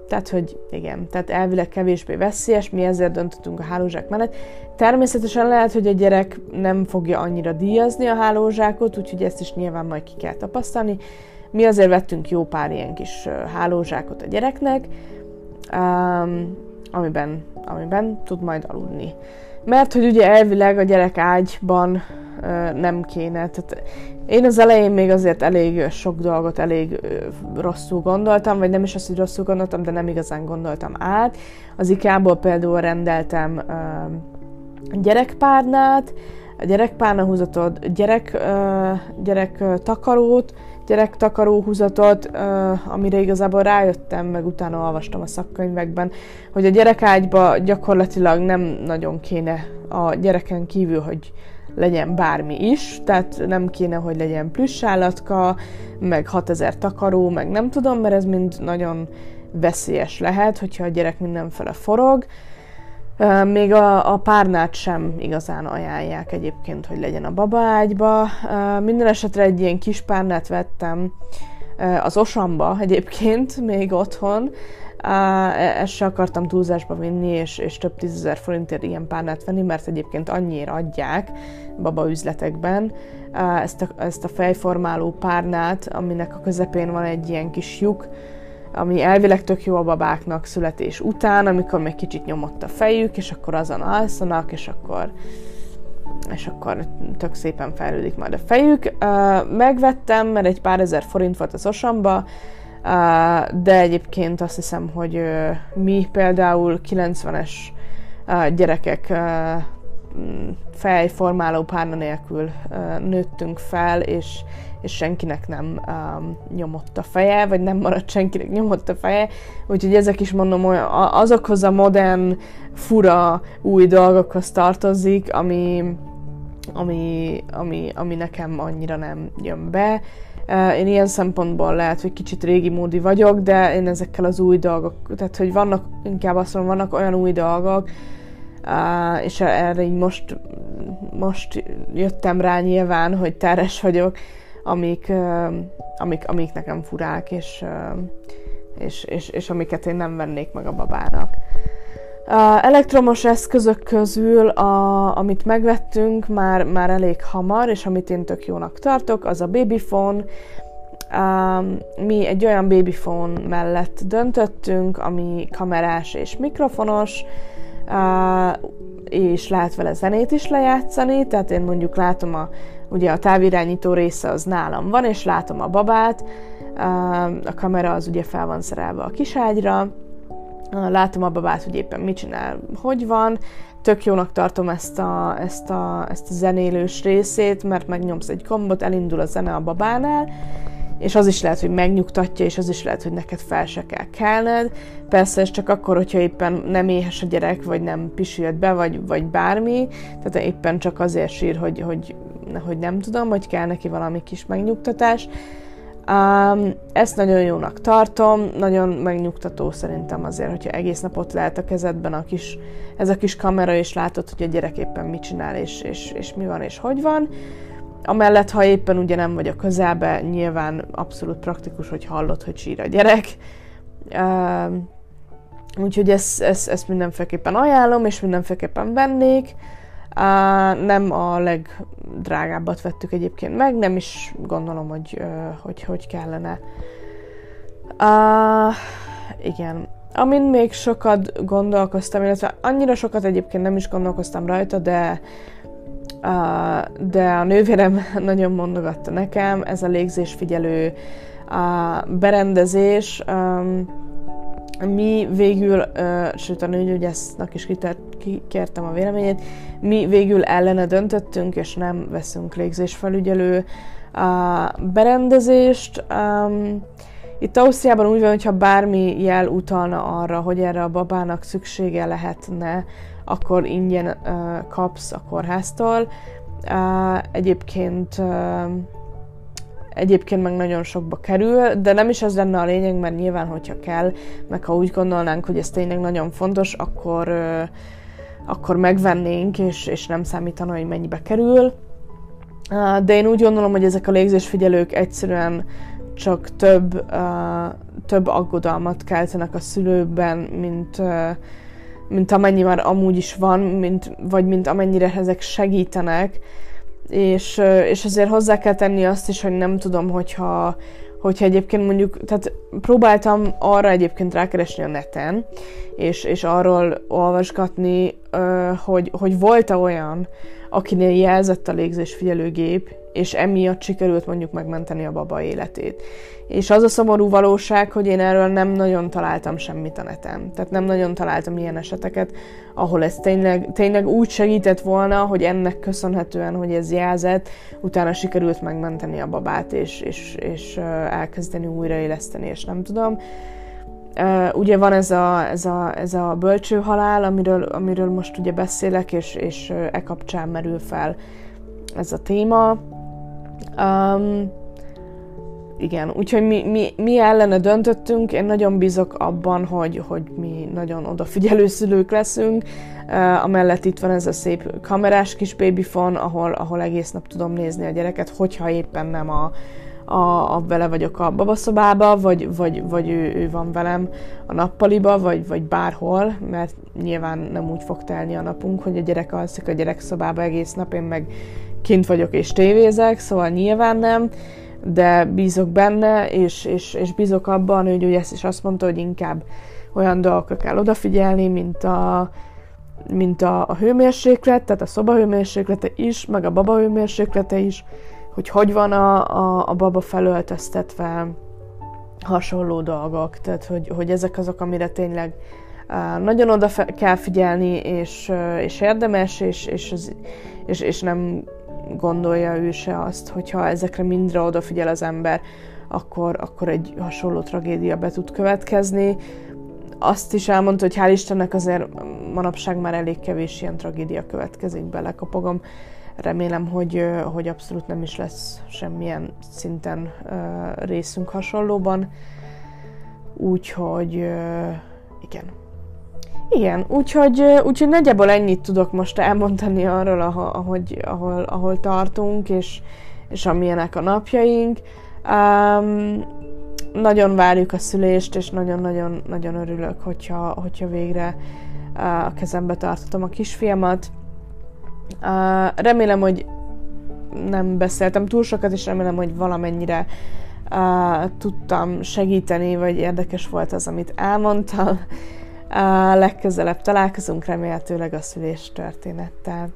tehát, hogy igen, tehát elvileg kevésbé veszélyes, mi ezért döntöttünk a hálózsák mellett. Természetesen lehet, hogy a gyerek nem fogja annyira díjazni a hálózsákot, úgyhogy ezt is nyilván majd ki kell tapasztalni. Mi azért vettünk jó pár ilyen kis hálózsákot a gyereknek, amiben, amiben tud majd aludni. Mert hogy ugye elvileg a gyerek ágyban nem kéne. Tehát én az elején még azért elég sok dolgot elég rosszul gondoltam, vagy nem is azt, hogy rosszul gondoltam, de nem igazán gondoltam át. Az IKEA-ból például rendeltem gyerekpárnát, a gyerekpárna húzatot, gyerek, gyerek takarót, gyerek húzatot, amire igazából rájöttem, meg utána olvastam a szakkönyvekben, hogy a gyerekágyba gyakorlatilag nem nagyon kéne a gyereken kívül, hogy legyen bármi is, tehát nem kéne, hogy legyen plüssállatka, meg 6000 takaró, meg nem tudom, mert ez mind nagyon veszélyes lehet, hogyha a gyerek mindenfele forog. Még a, a párnát sem igazán ajánlják egyébként, hogy legyen a babaágyba. Minden esetre egy ilyen kis párnát vettem az osamba egyébként, még otthon, Uh, ezt se akartam túlzásba vinni, és, és több tízezer forintért ilyen párnát venni, mert egyébként annyira adják baba üzletekben ezt, a, ezt a fejformáló párnát, aminek a közepén van egy ilyen kis lyuk, ami elvileg tök jó a babáknak születés után, amikor még kicsit nyomott a fejük, és akkor azon alszanak, és akkor és akkor tök szépen fejlődik majd a fejük. Uh, megvettem, mert egy pár ezer forint volt az osamba, de egyébként azt hiszem, hogy mi például 90-es gyerekek fejformáló párna nélkül nőttünk fel, és, és senkinek nem um, nyomott a feje, vagy nem maradt senkinek nyomott a feje, úgyhogy ezek is mondom, azokhoz a modern, fura, új dolgokhoz tartozik, ami, ami, ami, ami nekem annyira nem jön be. Én ilyen szempontból lehet, hogy kicsit régi módi vagyok, de én ezekkel az új dolgok, tehát hogy vannak, inkább azt mondom, vannak olyan új dolgok, és erre így most, most jöttem rá nyilván, hogy teres vagyok, amik, amik, amik nekem furák, és, és, és, és amiket én nem vennék meg a babának. A elektromos eszközök közül, a, amit megvettünk már, már elég hamar, és amit én tök jónak tartok, az a Babyphone, Um, mi egy olyan babyphone mellett döntöttünk, ami kamerás és mikrofonos, és lehet vele zenét is lejátszani, tehát én mondjuk látom a, ugye a távirányító része az nálam van, és látom a babát, a kamera az ugye fel van szerelve a kiságyra, látom a babát, hogy éppen mit csinál, hogy van, tök jónak tartom ezt a, ezt, a, ezt a zenélős részét, mert megnyomsz egy gombot, elindul a zene a babánál, és az is lehet, hogy megnyugtatja, és az is lehet, hogy neked fel se kell kelned. Persze ez csak akkor, hogyha éppen nem éhes a gyerek, vagy nem pisült be, vagy, vagy bármi, tehát éppen csak azért sír, hogy, hogy, hogy nem tudom, hogy kell neki valami kis megnyugtatás. Um, ezt nagyon jónak tartom, nagyon megnyugtató szerintem azért, hogyha egész nap ott lehet a kezedben a kis, ez a kis kamera, és látod, hogy a gyerek éppen mit csinál, és, és, és mi van, és hogy van. Amellett, ha éppen ugye nem vagy a közelbe, nyilván abszolút praktikus, hogy hallod, hogy sír a gyerek. Uh, úgyhogy ezt, ezt, ezt mindenféleképpen ajánlom, és mindenféleképpen vennék. Uh, nem a legdrágábbat vettük egyébként meg, nem is gondolom, hogy uh, hogy, hogy kellene. Uh, igen. Amin még sokat gondolkoztam, illetve annyira sokat egyébként nem is gondolkoztam rajta, de de a nővérem nagyon mondogatta nekem, ez a légzésfigyelő berendezés, mi végül, sőt a nőgyógyásznak is kikértem a véleményét, mi végül ellene döntöttünk, és nem veszünk légzésfelügyelő berendezést. Itt Ausztriában úgy van, hogyha bármi jel utalna arra, hogy erre a babának szüksége lehetne akkor ingyen uh, kapsz a kórháztól. Uh, egyébként uh, egyébként meg nagyon sokba kerül, de nem is ez lenne a lényeg, mert nyilván, hogyha kell, meg ha úgy gondolnánk, hogy ez tényleg nagyon fontos, akkor, uh, akkor megvennénk, és, és nem számítana, hogy mennyibe kerül. Uh, de én úgy gondolom, hogy ezek a légzésfigyelők egyszerűen csak több, uh, több aggodalmat keltenek a szülőkben, mint, uh, mint amennyi már amúgy is van, mint, vagy mint amennyire ezek segítenek, és, és azért hozzá kell tenni azt is, hogy nem tudom, hogyha, hogyha egyébként mondjuk, tehát próbáltam arra egyébként rákeresni a neten, és, és arról olvasgatni, hogy, hogy volt-e olyan, akinél jelzett a légzésfigyelőgép, és emiatt sikerült mondjuk megmenteni a baba életét. És az a szomorú valóság, hogy én erről nem nagyon találtam semmit a neten. Tehát nem nagyon találtam ilyen eseteket, ahol ez tényleg, tényleg úgy segített volna, hogy ennek köszönhetően, hogy ez jelzett, utána sikerült megmenteni a babát, és, és, és elkezdeni újraéleszteni, és nem tudom. Uh, ugye van ez a, ez a, ez a bölcső halál, amiről, amiről most ugye beszélek, és, és e kapcsán merül fel ez a téma. Um, igen, úgyhogy mi, mi, mi ellene döntöttünk, én nagyon bízok abban, hogy, hogy mi nagyon odafigyelő szülők leszünk, uh, amellett itt van ez a szép kamerás kis babyfon, ahol, ahol egész nap tudom nézni a gyereket, hogyha éppen nem a, a, a vele vagyok a babaszobába, vagy, vagy, vagy ő, ő van velem a nappaliba, vagy, vagy bárhol, mert nyilván nem úgy fog telni a napunk, hogy a gyerek alszik a gyerekszobába egész nap, én meg kint vagyok és tévézek, szóval nyilván nem, de bízok benne, és, és, és bízok abban, hogy ugye ezt is azt mondta, hogy inkább olyan dolgokra kell odafigyelni, mint a, mint a, a hőmérséklet, tehát a szoba hőmérséklete is, meg a baba hőmérséklete is, hogy hogy van a, a, a baba felöltöztetve, hasonló dolgok, tehát hogy, hogy ezek azok, amire tényleg nagyon oda kell figyelni, és, és érdemes, és, és, és, és nem gondolja ő se azt, hogyha ezekre mindre odafigyel az ember, akkor, akkor egy hasonló tragédia be tud következni. Azt is elmondta, hogy hál' Istennek azért manapság már elég kevés ilyen tragédia következik bele, kapogom. Remélem, hogy, hogy abszolút nem is lesz semmilyen szinten részünk hasonlóban. Úgyhogy igen, igen, úgyhogy, úgyhogy nagyjából ennyit tudok most elmondani arról, ahogy, ahol, ahol tartunk, és, és amilyenek a napjaink. Um, nagyon várjuk a szülést, és nagyon-nagyon nagyon örülök, hogyha, hogyha végre a kezembe tartottam a kisfiamat. Uh, remélem, hogy nem beszéltem túl sokat, és remélem, hogy valamennyire uh, tudtam segíteni, vagy érdekes volt az, amit elmondtam. Uh, legközelebb találkozunk remélhetőleg a szülés történettel.